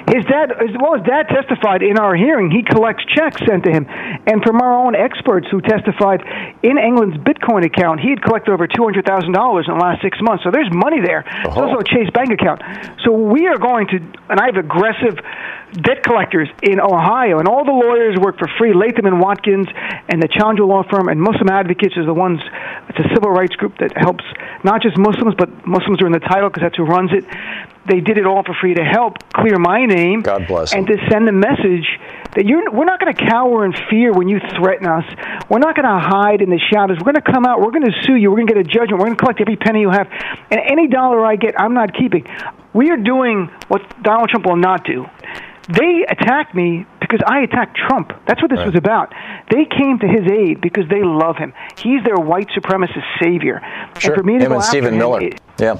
His dad, as well as dad testified in our hearing, he collects checks sent to him. And from our own experts who testified in Anglin's Bitcoin account, he had collected over $200,000 in the last six months. So there's money there. There's uh-huh. also a Chase Bank account. So we are going to, and I have aggressive debt collectors in Ohio, and all the lawyers work for free. Latham and Watkins and the Chandra Law Firm and Muslim Advocates is the ones. It's a civil rights group that helps not just Muslims, but Muslims are in the title because that's who runs it. They did it all for free to help clear my name. God bless. And to send a message that you're, we're not going to cower in fear when you threaten us. We're not going to hide in the shadows. We're going to come out. We're going to sue you. We're going to get a judgment. We're going to collect every penny you have. And any dollar I get, I'm not keeping. We are doing what Donald Trump will not do. They attacked me because I attacked Trump. That's what this Right. was about. They came to his aid because they love him. He's their white supremacist savior. Sure. And for me to Him and Stephen him, Miller. it- Yeah.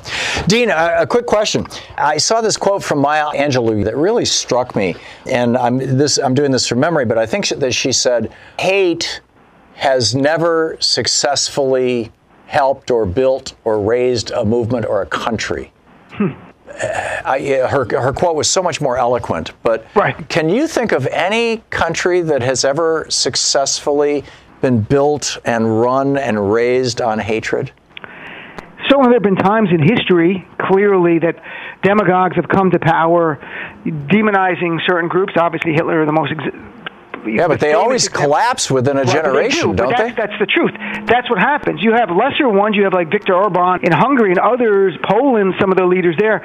Dean, a, a quick question. I saw this quote from Maya Angelou that really struck me, and I'm this I'm doing this from memory, but I think she- that she said, "Hate has never successfully helped or built or raised a movement or a country." Hmm. I, her, her quote was so much more eloquent, but Right. can you think of any country that has ever successfully been built and run and raised on hatred? So there have been times in history, clearly, that demagogues have come to power, demonizing certain groups. Obviously, Hitler, the most. Ex- Yeah, but they always collapse within a Well, generation, do, don't but they? that's, That's the truth. That's what happens. You have lesser ones. You have like Viktor Orban in Hungary and others, Poland, some of the leaders there,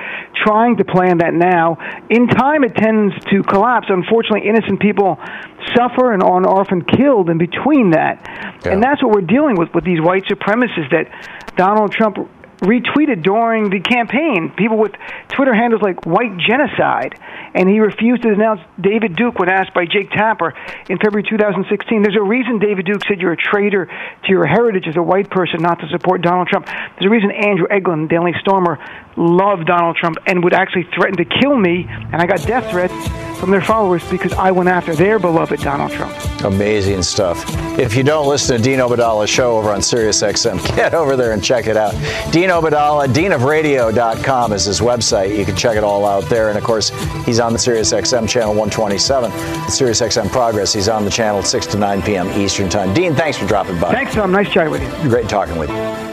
trying to plan that now. In time, it tends to collapse. Unfortunately, innocent people suffer and are often killed in between that. Yeah. And that's what we're dealing with with these white supremacists that Donald Trump retweeted during the campaign. People with Twitter handles like white genocide. And he refused to denounce David Duke when asked by Jake Tapper in February 2016. There's a reason David Duke said you're a traitor to your heritage as a white person not to support Donald Trump. There's a reason Andrew Anglin, Daily Stormer, loved Donald Trump and would actually threaten to kill me. And I got death threats from their followers because I went after their beloved Donald Trump. Amazing stuff. If you don't listen to Dean Obeidallah's show over on SiriusXM, get over there and check it out. Dean Obadallah, deanofradio.com is his website. You can check it all out there. And of course, he's on the SiriusXM channel 127. SiriusXM Progress, he's on the channel 6 to 9 p.m. Eastern Time. Dean, thanks for dropping by. Thanks, Thom. Nice chatting with you. Great talking with you.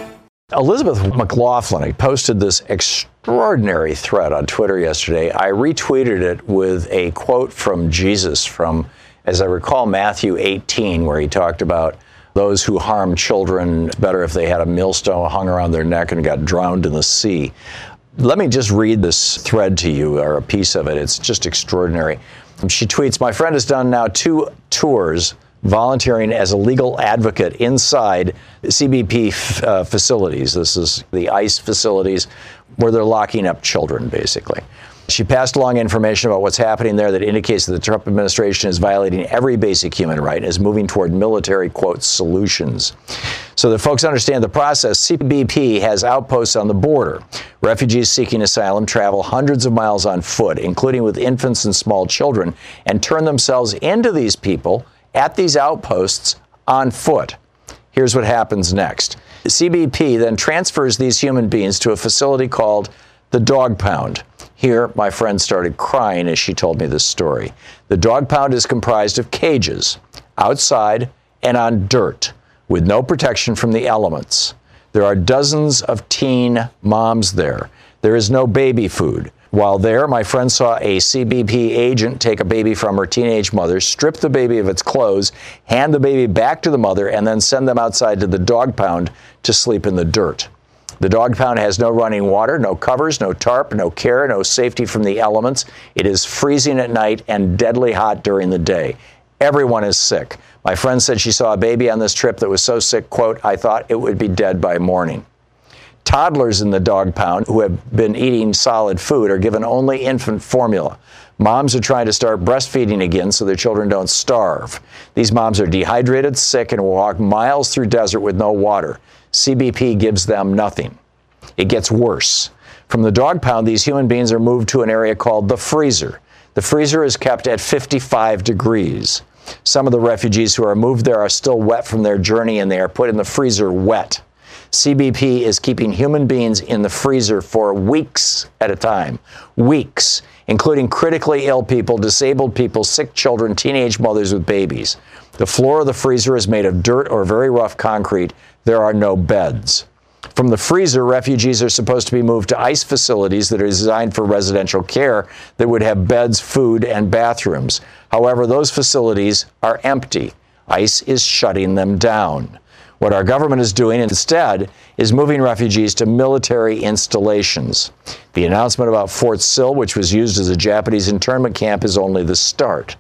Elizabeth McLaughlin posted this extraordinary thread on Twitter yesterday. I retweeted it with a quote from Jesus from, as I recall, Matthew 18, where he talked about those who harm children. Better if they had a millstone hung around their neck and got drowned in the sea. Let me just read this thread to you, or a piece of it. It's just extraordinary. She tweets My friend has done now two tours volunteering as a legal advocate inside CBP f- uh, facilities. This is the ICE facilities where they're locking up children, basically. She passed along information about what's happening there that indicates that the Trump administration is violating every basic human right and is moving toward military, quote, solutions. So that folks understand the process, CBP has outposts on the border. Refugees seeking asylum travel hundreds of miles on foot, including with infants and small children, and turn themselves into these people at these outposts on foot. Here's what happens next. CBP then transfers these human beings to a facility called the Dog Pound. Here, my friend started crying as she told me this story. The Dog Pound is comprised of cages outside and on dirt with no protection from the elements. There are dozens of teen moms there. There is no baby food. While there, my friend saw a CBP agent take a baby from her teenage mother, strip the baby of its clothes, hand the baby back to the mother, and then send them outside to the dog pound to sleep in the dirt. The dog pound has no running water, no covers, no tarp, no care, no safety from the elements. It is freezing at night and deadly hot during the day. Everyone is sick. My friend said she saw a baby on this trip that was so sick, quote, I thought it would be dead by morning. Toddlers in the dog pound who have been eating solid food are given only infant formula. Moms are trying to start breastfeeding again so their children don't starve. These moms are dehydrated, sick, and will walk miles through desert with no water. CBP gives them nothing. It gets worse. From the dog pound, these human beings are moved to an area called the freezer. The freezer is kept at 55 degrees. Some of the refugees who are moved there are still wet from their journey and they are put in the freezer wet. CBP is keeping human beings in the freezer for weeks at a time. Weeks, including critically ill people, disabled people, sick children, teenage mothers with babies. The floor of the freezer is made of dirt or very rough concrete. There are no beds. From the freezer, refugees are supposed to be moved to ICE facilities that are designed for residential care that would have beds, food, and bathrooms. However, those facilities are empty. ICE is shutting them down. What our government is doing instead is moving refugees to military installations. The announcement about Fort Sill, which was used as a Japanese internment camp, is only the start.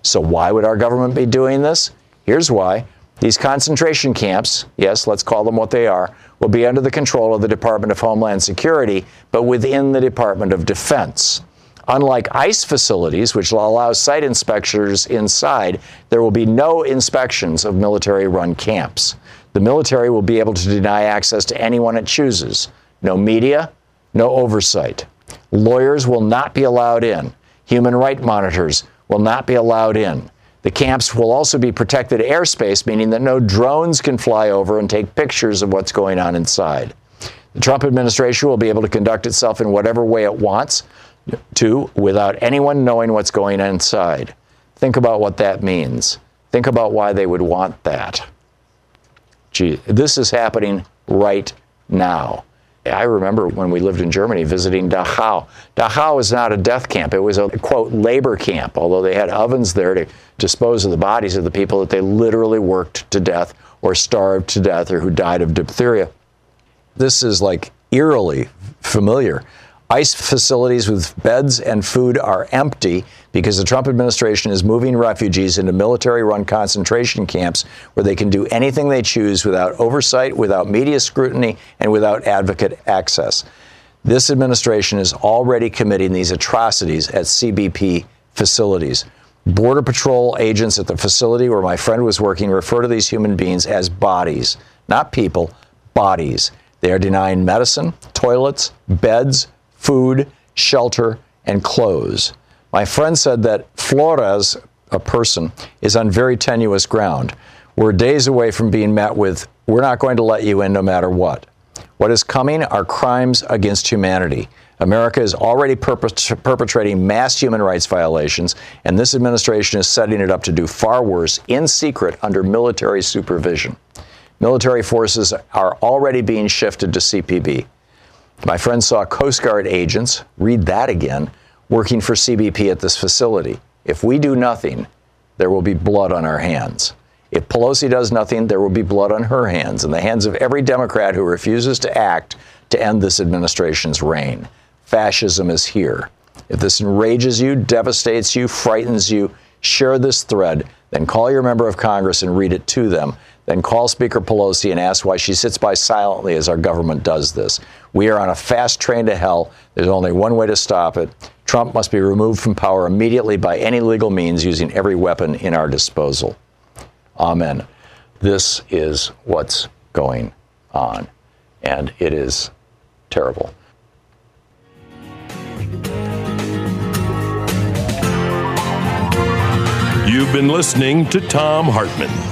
So, why would our government be doing this? Here's why. These concentration camps, yes, let's call them what they are, will be under the control of the Department of Homeland Security, but within the Department of Defense. Unlike ICE facilities, which allow site inspectors inside, there will be no inspections of military run camps. The military will be able to deny access to anyone it chooses. No media, no oversight. Lawyers will not be allowed in. Human rights monitors will not be allowed in. The camps will also be protected airspace, meaning that no drones can fly over and take pictures of what's going on inside. The Trump administration will be able to conduct itself in whatever way it wants to without anyone knowing what's going on inside. Think about what that means. Think about why they would want that. This is happening right now. I remember when we lived in Germany visiting Dachau. Dachau is not a death camp. It was a, quote, labor camp, although they had ovens there to dispose of the bodies of the people that they literally worked to death or starved to death or who died of diphtheria. This is like eerily familiar. ICE facilities with beds and food are empty because the Trump administration is moving refugees into military run concentration camps where they can do anything they choose without oversight, without media scrutiny, and without advocate access. This administration is already committing these atrocities at CBP facilities. Border Patrol agents at the facility where my friend was working refer to these human beings as bodies, not people, bodies. They are denying medicine, toilets, beds, food, shelter, and clothes. My friend said that Flores, a person, is on very tenuous ground. We're days away from being met with, we're not going to let you in no matter what. What is coming are crimes against humanity. America is already perpetrating mass human rights violations, and this administration is setting it up to do far worse in secret under military supervision. Military forces are already being shifted to CPB. My friend saw Coast Guard agents, read that again, working for CBP at this facility. If we do nothing, there will be blood on our hands. If Pelosi does nothing, there will be blood on her hands and the hands of every Democrat who refuses to act to end this administration's reign. Fascism is here. If this enrages you, devastates you, frightens you, share this thread, then call your member of Congress and read it to them then call Speaker Pelosi and ask why she sits by silently as our government does this. We are on a fast train to hell. There's only one way to stop it. Trump must be removed from power immediately by any legal means using every weapon in our disposal. Amen. This is what's going on, and it is terrible. You've been listening to Thom Hartmann.